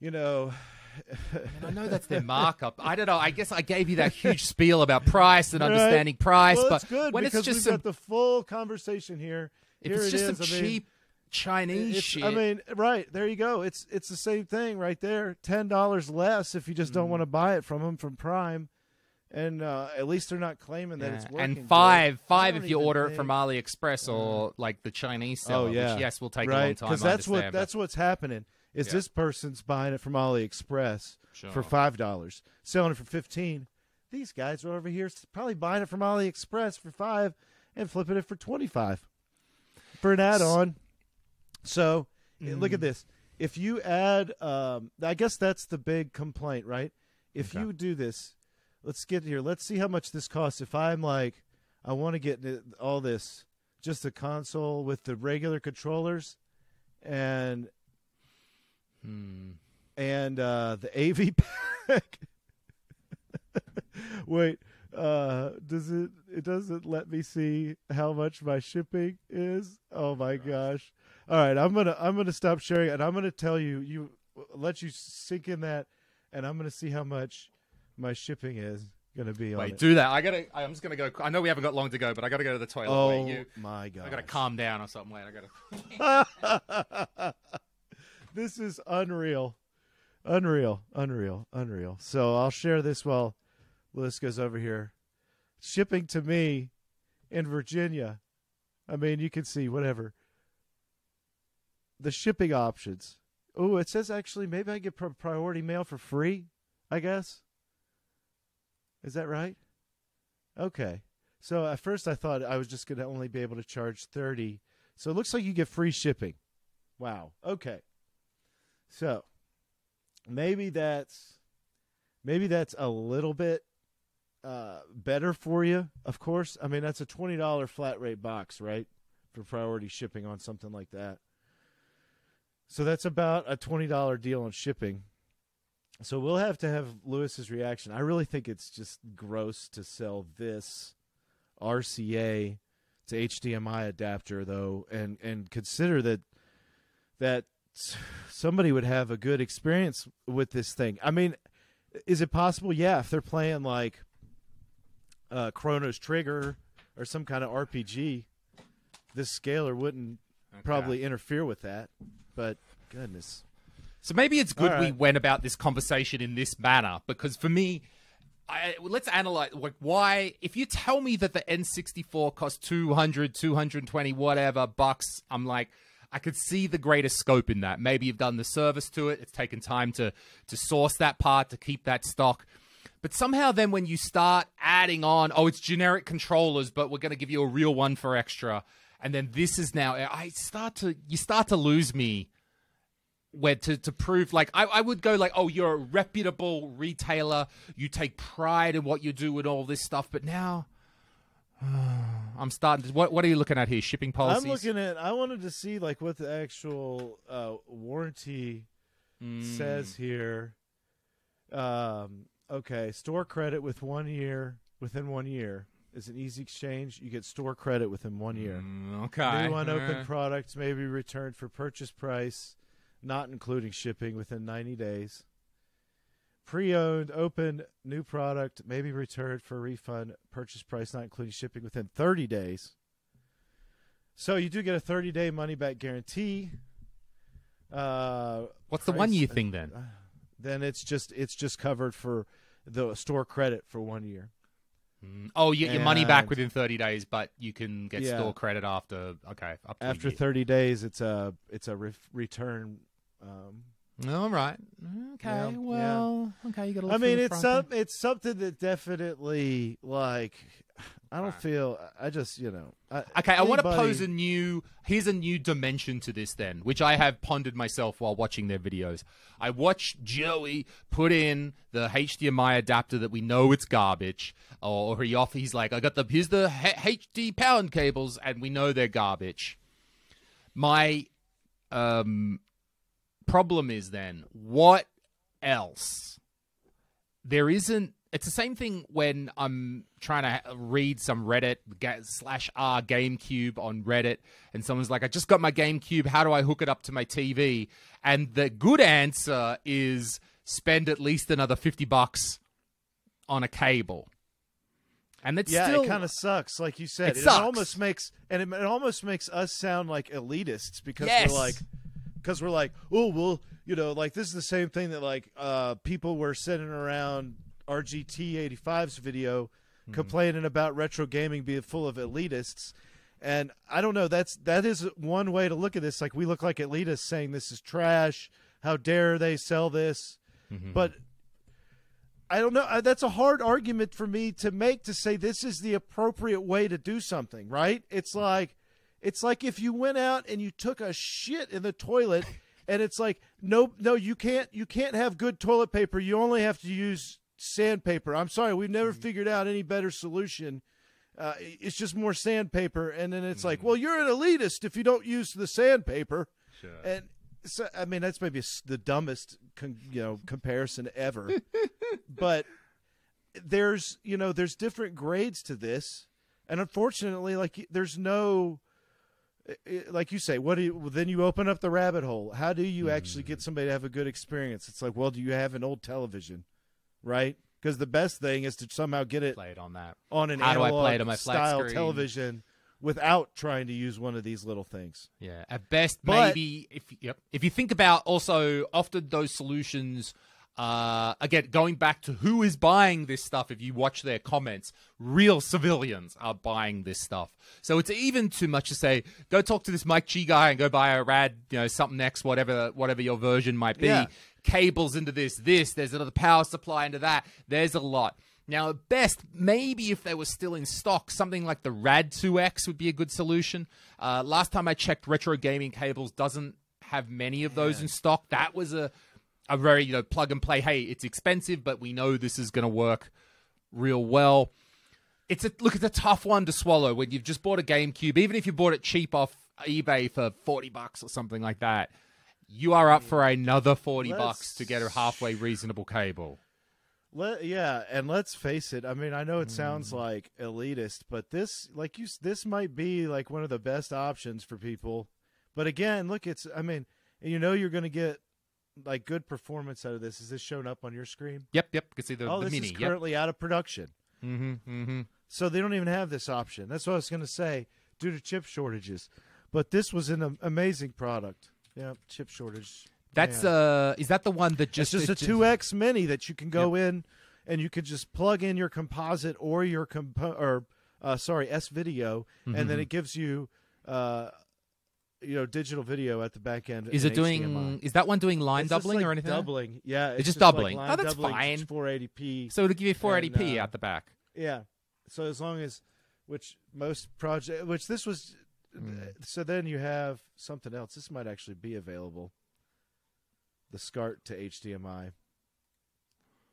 you know And I know that's their markup. I don't know. I guess I gave you that huge spiel about price and Right. understanding price, well, but it's good when it's just some, got the full conversation here if Here it's just is. some I mean, cheap Chinese shit, I mean, right there you go. It's it's the same thing right there. Ten dollars less if you just Mm. don't want to buy it from them from Prime, and uh, at least they're not claiming that yeah. it's working. and five, good. Five if you order it from AliExpress or like the Chinese seller, Oh yeah, which yes will take right? a long time. I that's what but- that's what's happening. Is Yeah. this person's buying it from AliExpress Sure. for five dollars, selling it for fifteen. These guys are over here probably buying it from AliExpress for five and flipping it for twenty five for an add-on. So eh, look Mm. at this. If you add, um, I guess that's the big complaint, right? If Okay. you do this, let's get here. Let's see how much this costs. If I'm like, I want to get all this, just the console with the regular controllers, and Hmm. and uh, the AV pack. Wait, uh, does it? It doesn't let me see how much my shipping is. Oh my gosh! All right, I'm gonna I'm gonna stop sharing, and I'm gonna tell you you let you sink in that, and I'm gonna see how much my shipping is gonna be on Wait, it. do that. I gotta. I'm just gonna go. I know we haven't got long to go, but I gotta go to the toilet. oh you. my god! I gotta calm down or something. Wait, I gotta. this is unreal. Unreal, unreal, unreal. So I'll share this while Lewis goes over here. Shipping to me in Virginia. I mean, you can see whatever. The shipping options. Oh, it says actually maybe I get priority mail for free, I guess. Is that right? Okay. So at first I thought I was just going to only be able to charge 30. So it looks like you get free shipping. Wow. Okay. So maybe that's maybe that's a little bit uh, better for you. Of course, I mean that's a twenty dollar flat rate box, right, for priority shipping on something like that. So that's about a twenty dollar deal on shipping. So we'll have to have Lewis's reaction. I really think it's just gross to sell this RCA to HDMI adapter though, and and consider that that somebody would have a good experience with this thing. I mean, is it possible? Yeah, if they're playing like uh, Chrono's Trigger or some kind of RPG, this scaler wouldn't probably interfere with that. But goodness, So maybe it's good All we went about this conversation in this manner because for me, I, let's analyze like why. If you tell me that the N64 costs 200, 220, whatever bucks, I'm like, I could see the greater scope in that. Maybe you've done the service to it. It's taken time to to source that part to keep that stock. But somehow, then when you start adding on, oh, it's generic controllers, but we're going to give you a real one for extra, and then this is now, I start to you start to lose me where to, to prove like I, I would go like oh you're a reputable retailer you take pride in what you do and all this stuff but now i'm starting to what, what are you looking at here shipping policies I'm looking at. I wanted to see like what the actual uh, warranty Mm. says here. Um, okay, store credit with one year within one year is an easy exchange. You get store credit within one year. Mm, okay New unopened Uh, products may be returned for purchase price, not including shipping, within 90 days. Pre-owned, open new product may be returned for refund, purchase price not including shipping within 30 days. So you do get a 30-day money-back guarantee. Uh, what's the one year thing then Then it's just it's just covered for the store credit for one year. Mm, oh you get your money back within 30 days but you can get Yeah. store credit after okay up to After 30 days, it's a it's a re- return um, All right. Okay. Yeah, well. Okay. You got. to I mean, it's some, it's something that definitely like I don't feel. I just you know. I, Okay, I want to pose a new. Here's a new dimension to this, then, which I have pondered myself while watching their videos. I watched Joey put in the HDMI adapter that we know it's garbage, or he off. He's like, I got the here's the H- HD pound cables, and we know they're garbage. My um problem is then what else? there isn't it's the same thing when i'm trying to read some reddit slash r gamecube on reddit and someone's like i just got my gamecube how do i hook it up to my tv and the good answer is spend at least another 50 bucks on a cable and it's Yeah, still it kind of sucks, like you said. It It, almost makes and it, it almost makes us sound like elitists because Yes. we're like, because we're like, oh well, you know, like this is the same thing that like uh, people were sitting around RGT 85's video Mm-hmm. complaining about retro gaming being full of elitists. And I don't know. That's that is one way to look at this. Like we look like elitists saying this is trash. How dare they sell this? Mm-hmm. But I don't know. That's a hard argument for me to make to say this is the appropriate way to do something, right? It's like it's like if you went out and you took a shit in the toilet and it's like no no you can't you can't have good toilet paper. You only have to use sandpaper. I'm sorry, we've never figured out any better solution. Uh, it's just more sandpaper and then it's like, well, you're an elitist if you don't use the sandpaper. And so, I mean, that's maybe the dumbest, con- you know, comparison ever. but there's, you know, there's different grades to this, and unfortunately, like, there's no, like you say, what do you? well, Then you open up the rabbit hole. How do you actually get mm. somebody to have a good experience? It's like, well, do you have an old television, right? Because the best thing is to somehow get it played on that on an How analog on style television without trying to use one of these little things. Yeah, at best, But- maybe if yep. if you think about also often those solutions. Uh, again, going back to who is buying this stuff, if you watch their comments, real civilians are buying this stuff. So it's even too much to say, go talk to this Mike Chi guy and go buy a rad, you know, something X, whatever, whatever your version might be. Yeah. Cables into this, this. There's another power supply into that. There's a lot. Now, at best, maybe if they were still in stock, something like the Rad 2X would be a good solution. Uh, last time I checked, Retro Gaming Cables doesn't have many of those in stock. That was a a very you know plug and play. Hey, it's expensive, but we know this is going to work real well. It's a look. It's a tough one to swallow when you've just bought a GameCube. Even if you bought it cheap off eBay for forty bucks or something like that, you are up for another 40 Let's- bucks to get a halfway reasonable cable. Let, yeah, and let's face it. I mean, I know it sounds mm. like elitist, but this, like you, this might be like one of the best options for people. But again, look, it's. I mean, you know, you're going to get like good performance out of this. Is this showing up on your screen? Yep, yep. You can see the, oh, the this mini. is Yep. currently out of production, Mm-hmm. Mm-hmm. so they don't even have this option. That's what I was going to say due to chip shortages. But this was an amazing product. Yeah, chip shortage. That's Yeah. uh, is that the one that It's just just a two X Mini that you can go in and you could just plug in your composite or your compo- or uh, sorry S video, and Mm-hmm. then it gives you uh, you know digital video at the back end. Is it doing? HDMI. Is that one doing line It's just doubling like or anything? Doubling, yeah. It's, just like doubling. line Oh, that's doubling, fine. 480p. So it'll give you 480p And, uh, out the back. Yeah. So as long as which most project which this was Hmm. so then you have something else. This might actually be available. The SCART to HDMI.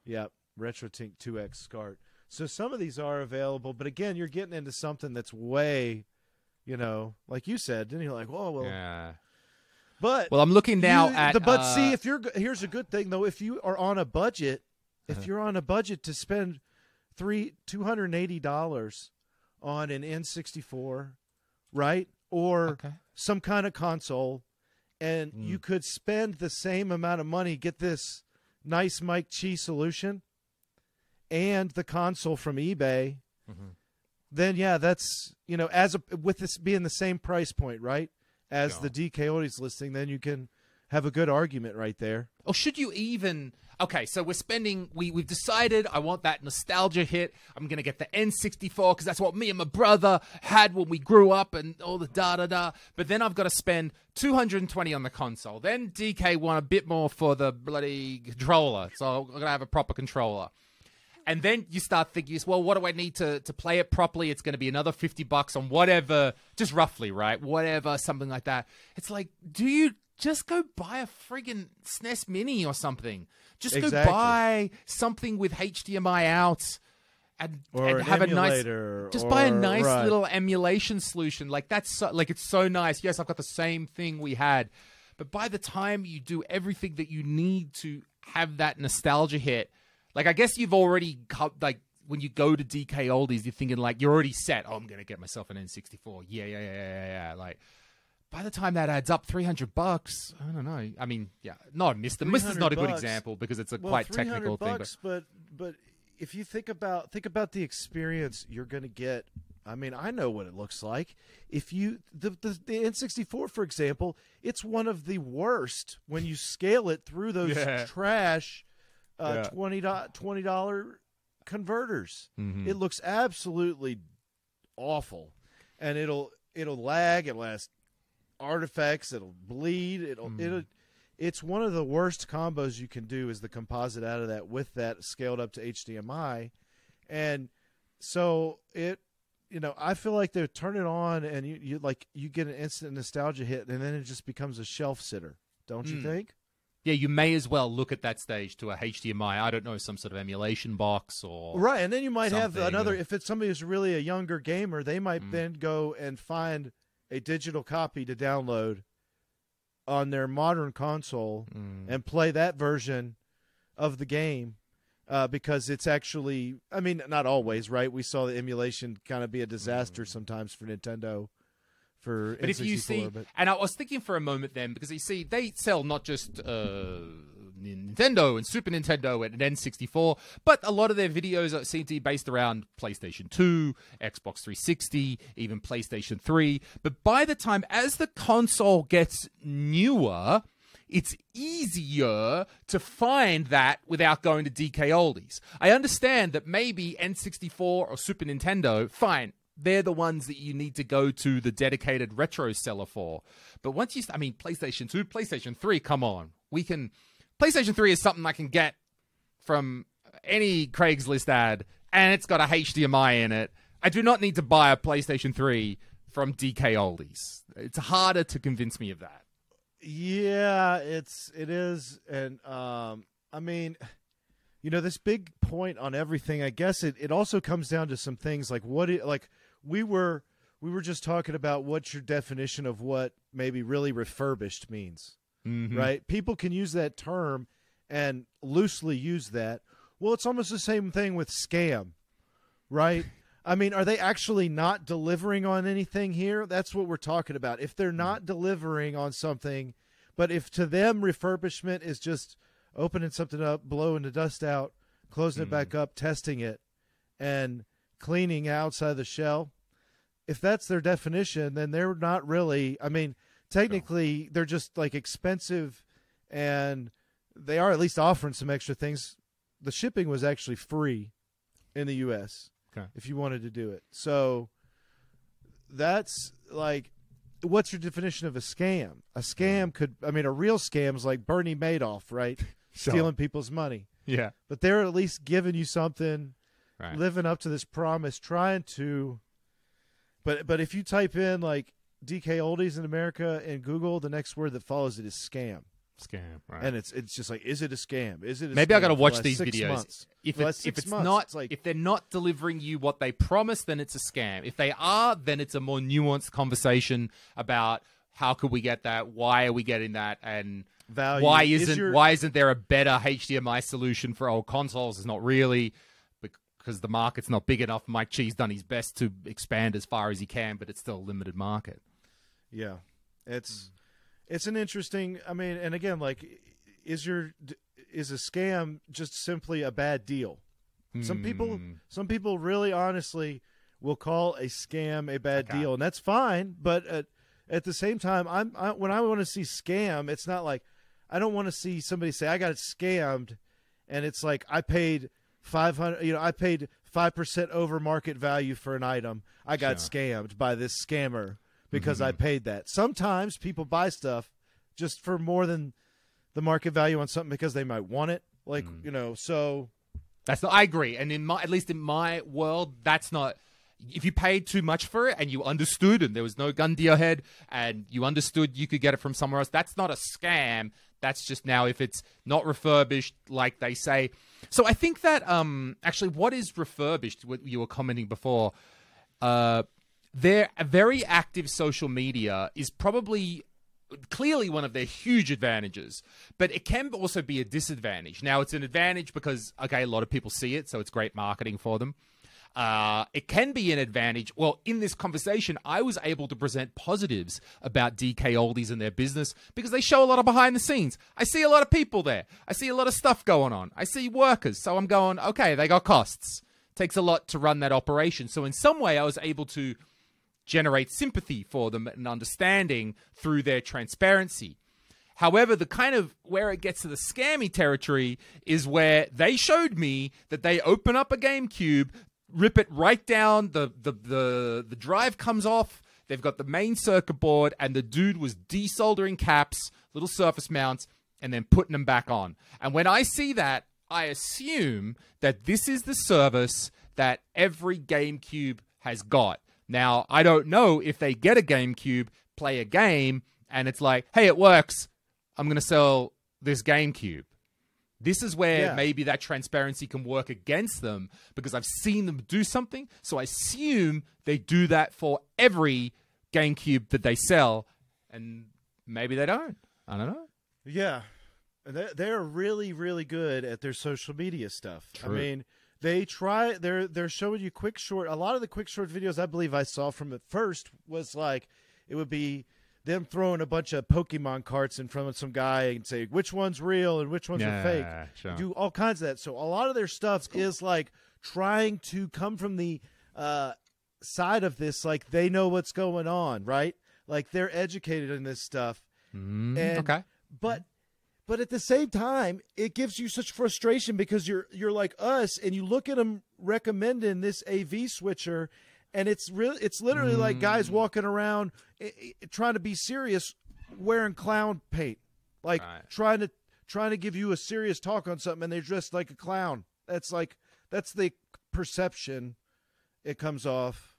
Yep, RetroTink 2X SCART. So some of these are available, but again, you're getting into something that's way, you know, like you said, then you're like, "Whoa, well." yeah. But Well, I'm looking now you- at the but uh, see if you're here's a good thing though if you are on a budget if Uh-huh. you're on a budget to spend three two hundred and eighty dollars on an N64 right or Okay. some kind of console and Mm. you could spend the same amount of money get this nice Mike Chi solution and the console from eBay Mhm. Then yeah that's you know as a with this being the same price point right as Yeah. the DK Oldies listing then you can have a good argument right there. Or should you even okay, so we're spending we we've decided I want that nostalgia hit. I'm gonna get the N64 because that's what me and my brother had when we grew up and all the da da da. But then I've got to spend 220 on the console. Then DK want a bit more for the bloody controller, so I'm gonna have a proper controller. And then you start thinking, well, what do I need to, to play it properly? It's going to be another 50 bucks on whatever, just roughly, right? Whatever, something like that. It's like, do you just go buy a friggin' SNES Mini or something? Just Exactly. go buy something with HDMI out and, Or and an have a nice just buy a nice right. little emulation solution like that's so, like it's so nice yes i've got the same thing we had but by the time you do everything that you need to have that nostalgia hit like i guess you've already co- like when you go to dk oldies you're thinking like you're already set oh i'm gonna get myself an n64 yeah yeah yeah yeah yeah, yeah. like by the time that adds up 300 bucks i don't know i mean yeah no mr mr is not a good bucks. example because it's a well, quite 300 technical thing but but but if you think about think about the experience you're going to get. I mean, I know what it looks like. If you the, the the N64, for example, it's one of the worst when you scale it through those Yeah. trash uh, Yeah. twenty twenty dollar converters. Mhm. It looks absolutely awful, and it'll it'll lag. It'll last artifacts. It'll bleed. It'll Mm. it'll. It's one of the worst combos you can do is the composite out of that with that scaled up to HDMI, and so it. You know, I feel like they turn it on and you, you like you get an instant nostalgia hit, and then it just becomes a shelf sitter. Don't you Mm. think? Yeah, you may as well look at that stage to a HDMI. I don't know, some sort of emulation box or Right, and then you might have another. If it's somebody who's really a younger gamer, they might Mm. then go and find a digital copy to download on their modern console Mm. and play that version of the game uh, because it's actually. I mean, not always, right? We saw the emulation kind of be a disaster sometimes for Nintendo. For. But if you see, but- and I was thinking for a moment then, because you see, they sell not just uh, Nintendo and Super Nintendo and an N64, but a lot of their videos are- seem to be based around PlayStation 2, Xbox 360, even PlayStation 3. But by the time, as the console gets newer, it's easier to find that without going to DK Oldies. I understand that maybe N64 or Super Nintendo, fine, they're the ones that you need to go to the dedicated retro seller for. But once you, I mean, PlayStation 2, PlayStation 3, come on. We can, PlayStation 3 is something I can get from any Craigslist ad, and it's got a HDMI in it. I do not need to buy a PlayStation 3 from DK Oldies. It's harder to convince me of that. Yeah, it's it is, and um, I mean, you know, this big point on everything. I guess it it also comes down to some things like what it like we were we were just talking about what's your definition of what maybe really refurbished means, Mhm. right? People can use that term and loosely use that. Well, it's almost the same thing with scam, right? I mean, are they actually not delivering on anything here? That's what we're talking about. If they're not delivering on something, but if to them refurbishment is just opening something up, blowing the dust out, closing it back up, testing it, and cleaning outside the shell, if that's their definition, then they're not really. I mean, technically, they're just like expensive, and they are at least offering some extra things. The shipping was actually free in the U.S. Okay. if you wanted to do it. So that's like, what's your definition of a scam? A scam mm-hmm. could, I mean, a real scam is like Bernie Madoff, right? Sure. Stealing people's money, Yeah. but they're at least giving you something Right. living up to this promise, trying to. But but if you type in like DK oldies in America in Google, the next word that follows it is scam, Scam. Right. and it's it's just like, is it a scam? Is it? A Maybe I got to watch these videos. months? If, For the it, if it's months, not, it's like if they're not delivering you what they promise, then it's a scam. If they are, then it's a more nuanced conversation about how could we get that, why are we getting that, and value. why Is isn't your- why isn't there a better HDMI solution for old consoles? It's not really because the market's not big enough. Mike Chi's done his best to expand as far as he can, but it's still a limited market. Yeah, it's it's an interesting. I mean, and again, like, is your is a scam just simply a bad deal? Some people, Hmm. some people really honestly will call a scam a bad Okay. deal, and that's fine. But at, at the same time, I'm I, when I want to see scam, it's not like I don't want to see somebody say I got scammed, and it's like I paid five hundred. You know, I paid five percent over market value for an item. I got Sure. scammed by this scammer because I Mhm. paid that. Sometimes people buy stuff just for more than the market value on something because they might want it. Like Mm. you know, so That's not. I agree, and in my at least in my world, that's not. If you paid too much for it and you understood, and there was no gun to your head, and you understood you could get it from somewhere else, that's not a scam. That's just now if it's not refurbished, like they say. So I think that um actually, what is refurbished? What you were commenting before, uh, their very active social media is probably clearly one of their huge advantages, but it can also be a disadvantage. Now, it's an advantage because, okay, a lot of people see it, so it's great marketing for them. Uh, it can be an advantage. Well, in this conversation, I was able to present positives about DK Oldies and their business because they show a lot of behind the scenes. I see a lot of people there. I see a lot of stuff going on. I see workers. So I'm going, okay, they got costs. Takes a lot to run that operation. So in some way, I was able to generate sympathy for them and understanding through their transparency. However, the kind of where it gets to the scammy territory is where they showed me that they open up a GameCube, rip it right down, the the the, the drive comes off, they've got the main circuit board, and the dude was desoldering caps, little surface mounts, and then putting them back on. And when I see that, I assume that this is the service that every GameCube has got. Now, I don't know if they get a GameCube, play a game, and it's like, hey, it works. I'm going to sell this GameCube. This is where Yeah. maybe that transparency can work against them because I've seen them do something. So I assume they do that for every GameCube that they sell, and maybe they don't. I don't know. Yeah, they're, they're really really good at their social media stuff. True. I mean, they try. They're they're showing you quick short. A lot of the quick short videos I believe I saw from at first was like it would be them throwing a bunch of Pokemon carts in front of some guy and say which one's real and which ones are fake. sure. Do all kinds of that. So a lot of their stuff is like trying to come from the uh, side of this, like they know what's going on, right? Like they're educated in this stuff Mm, and okay. but but at the same time it gives you such frustration because you're you're like us and you look at them recommending this av switcher and it's really it's literally like Mm. guys walking around i- i- trying to be serious wearing clown paint like Right. trying to trying to give you a serious talk on something and they're dressed like a clown that's like that's the perception it comes off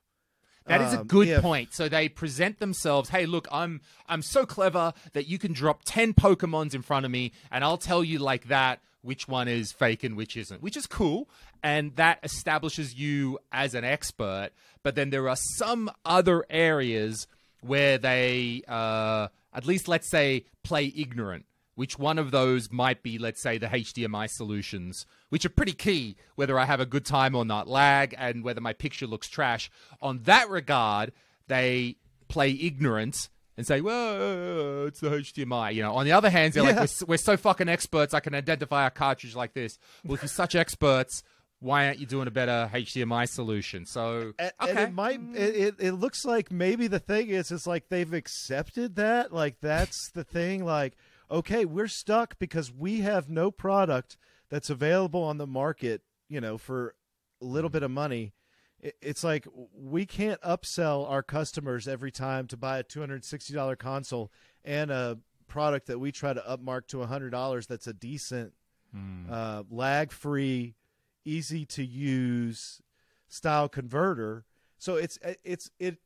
That is a Um, good point. So they present themselves, "Hey, look, I'm I'm so clever that you can drop 10 Pokemons in front of me and I'll tell you like that which one is fake and which isn't." Which is cool, and that establishes you as an expert. But then there are some other areas where they uh at least let's say play ignorant. Which one of those might be, let's say, the HDMI solutions, which are pretty key, whether I have a good time or not, lag, and whether my picture looks trash. On that regard, they play ignorant and say, well, uh, uh, it's the HDMI. You know, on the other hand, they're like, we're, we're so fucking experts, I can identify a cartridge like this. Well, if you're such experts, why aren't you doing a better HDMI solution? So, okay. and it might it, it, looks like maybe the thing is it's like they've accepted that like that's the thing like okay we're stuck because we have no product that's available on the market you know for a little bit of money it's like we can't upsell our customers every time to buy a $260 console and a product that we try to upmark to $100 that's a decent Hmm. uh, lag free easy to use style converter. So it's it's it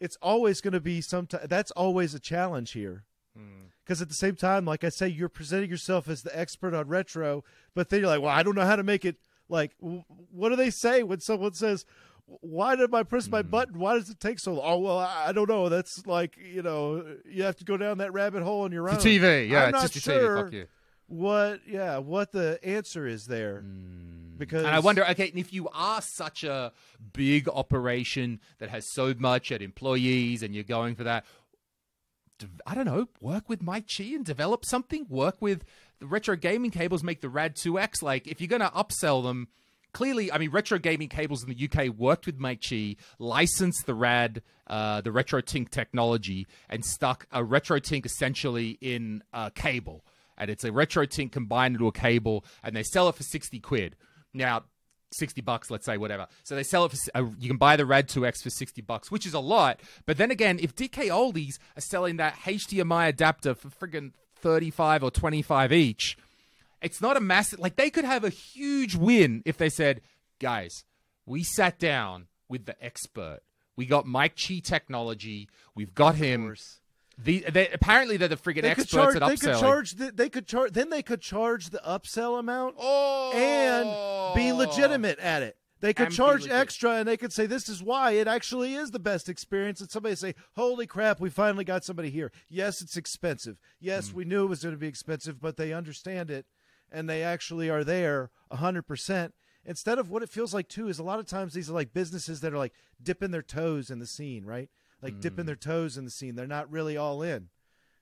it's always going to be some that's always a challenge here. Because at the same time like i say you're presenting yourself as the expert on retro but then you're like well i don't know how to make it like what do they say when someone says why did I press my hmm. button? Why does it take so long? Oh well, I don't know. That's like you know, you have to go down that rabbit hole on your own. It's TV. Yeah, I'm it's not just sure your TV. Fuck you. what yeah what the answer is there hmm. because And I wonder, okay, if you are such a big operation that has so much at employees and you're going for that, I don't know, work with Mike Chi and develop something. Work with the retro gaming cables, make the Rad 2X. Like, if you're going to upsell them, clearly, I mean, retro gaming cables in the UK worked with Mike licensed the Rad, uh, the RetroTink technology, and stuck a RetroTink essentially in a cable. and it's a RetroTink combined into a cable, and they sell it for sixty quid. Now, sixty bucks, let's say, whatever. So they sell it for uh, you can buy the Rad 2X for sixty bucks, which is a lot. But then again, if DK Oldies are selling that HDMI adapter for friggin' thirty five or twenty five each, it's not a massive. Like they could have a huge win if they said, guys, we sat down with the expert. We got Mike Chi technology. We've got him. The, they, apparently they're the friggin' They experts charge. at They upselling. could charge. The, they could charge. Then they could charge the upsell amount oh, and be legitimate at it. They could charge extra, and they could say this is why it actually is the best experience. And somebody say, "Holy crap, we finally got somebody here." Yes, it's expensive. Yes, Hmm. we knew it was going to be expensive, but they understand it, and they actually are there hundred percent. Instead of what it feels like too is a lot of times these are like businesses that are like dipping their toes in the scene, right? Like Hmm. dipping their toes in the scene. They're not really all in.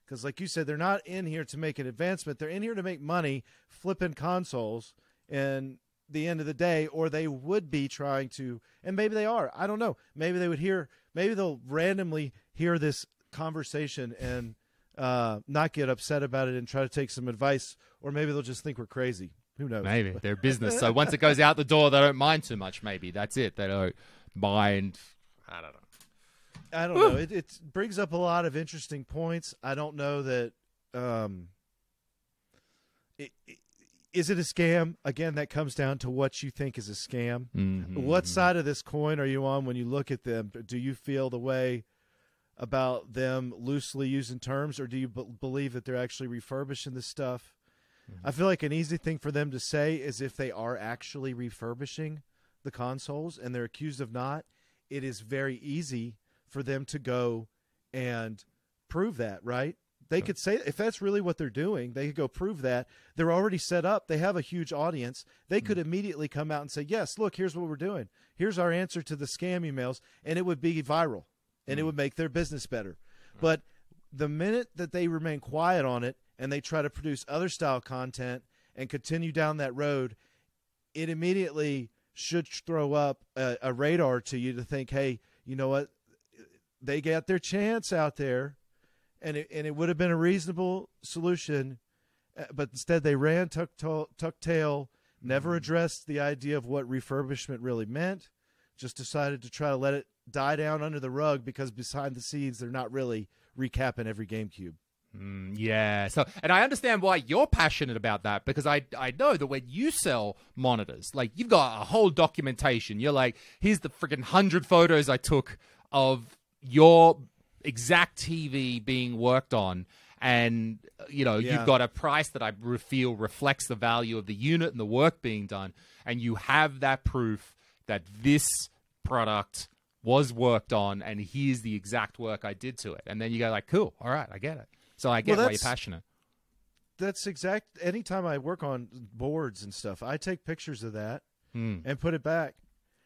Because, like you said, they're not in here to make an advancement. They're in here to make money flipping consoles. And the end of the day, or they would be trying to, and maybe they are. I don't know. Maybe they would hear, maybe they'll randomly hear this conversation and uh, not get upset about it and try to take some advice, or maybe they'll just think we're crazy. Who knows? Maybe they're business. So once it goes out the door, they don't mind too much. Maybe that's it. They don't mind. I don't know. I don't know. It, it brings up a lot of interesting points. I don't know that. Um, it, it- is it a scam? Again, that comes down to what you think is a scam. Mhm. What side of this coin are you on when you look at them? Do you feel the way about them loosely using terms, or do you b- believe that they're actually refurbishing this stuff? I feel like an easy thing for them to say is if they are actually refurbishing the consoles and they're accused of not, it is very easy for them to go and prove that, right? They could say if that's really what they're doing, they could go prove that. They're already set up. They have a huge audience. They could mm. immediately come out and say, "Yes, look, here's what we're doing. Here's our answer to the scam emails," and it would be viral, and it mm. would make their business better. But the minute that they remain quiet on it and they try to produce other style content and continue down that road, it immediately should throw up a, a radar to you to think, hey, you know what? They got their chance out there, and it, and it would have been a reasonable solution, uh, but instead they ran tuck, to- tuck tail, never addressed the idea of what refurbishment really meant, just decided to try to let it die down under the rug because behind the scenes they're not really recapping every GameCube. Mm, yeah. So, and I understand why you're passionate about that because I I know that when you sell monitors, like you've got a whole documentation. You're like, here's the freaking hundred photos I took of your exact TV being worked on, and you know Yeah. you've got a price that I feel reflects the value of the unit and the work being done, and you have that proof that this product was worked on and here's the exact work I did to it. And then you go like, cool, all right, I get it. So I get Well, why you're passionate. That's exact. Anytime I work on boards and stuff, I take pictures of that Hmm. and put it back.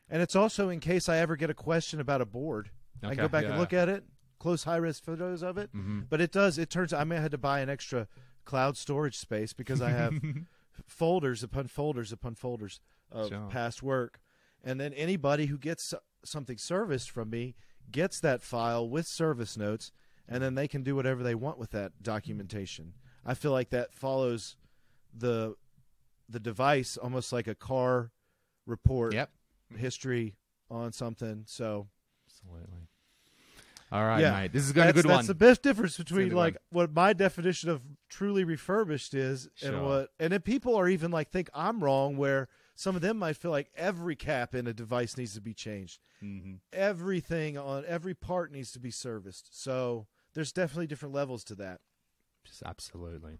And it's also in case I ever get a question about a board. I Okay, go back yeah. and look at it, close high res photos of it. Mm-hmm. But it does. It turns. I may have had to buy an extra cloud storage space because I have folders upon folders upon folders of Sure. past work, and then anybody who gets something serviced from me gets that file with service notes, and then they can do whatever they want with that documentation. I feel like that follows the the device almost like a car report Yep. history on something. So Absolutely. All right, Yeah. mate. This is going to that's, a good that's one. the best difference between like one. what my definition of truly refurbished is and what and then people are even like think I'm wrong where some of them might feel like every cap in a device needs to be changed. Mhm. Everything on every part needs to be serviced. So there's definitely different levels to that. Just absolutely.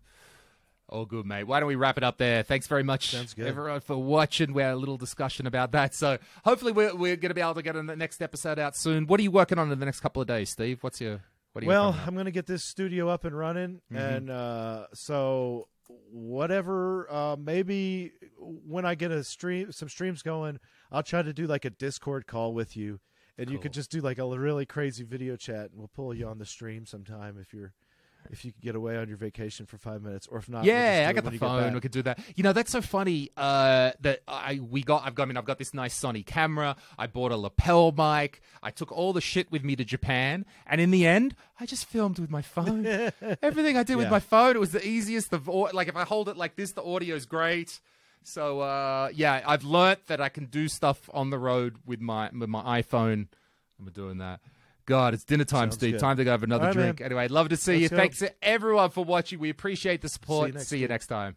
All good, mate. Why don't we wrap it up there? Thanks very much, Sounds good. everyone, for watching. We had a little discussion about that. So hopefully we're, we're going to be able to get the next episode out soon. What are you working on in the next couple of days, Steve? What's your what are you Well. I'm going to get this studio up and running, Mhm. and uh, so whatever. Uh, maybe when I get a stream, some streams going, I'll try to do like a Discord call with you, and you could just do like a really crazy video chat, and we'll pull you on the stream sometime if you're if you could get away on your vacation for five minutes, or if not, we'll Yeah, I got the phone. We could do that. You know, that's so funny. Uh, that I we got. I've got. I mean, I've got this nice Sony camera. I bought a lapel mic. I took all the shit with me to Japan, and in the end, I just filmed with my phone. Everything I did with my phone. It was the easiest. The like if I hold it like this, the audio's great. So uh, yeah, I've learnt that I can do stuff on the road with my with my iPhone. I'm doing that. God, it's dinner time, Sounds Steve. good. Time to go have another right, drink. man. Anyway, love to see you. Let's go. Thanks to everyone for watching. We appreciate the support. next see you next time.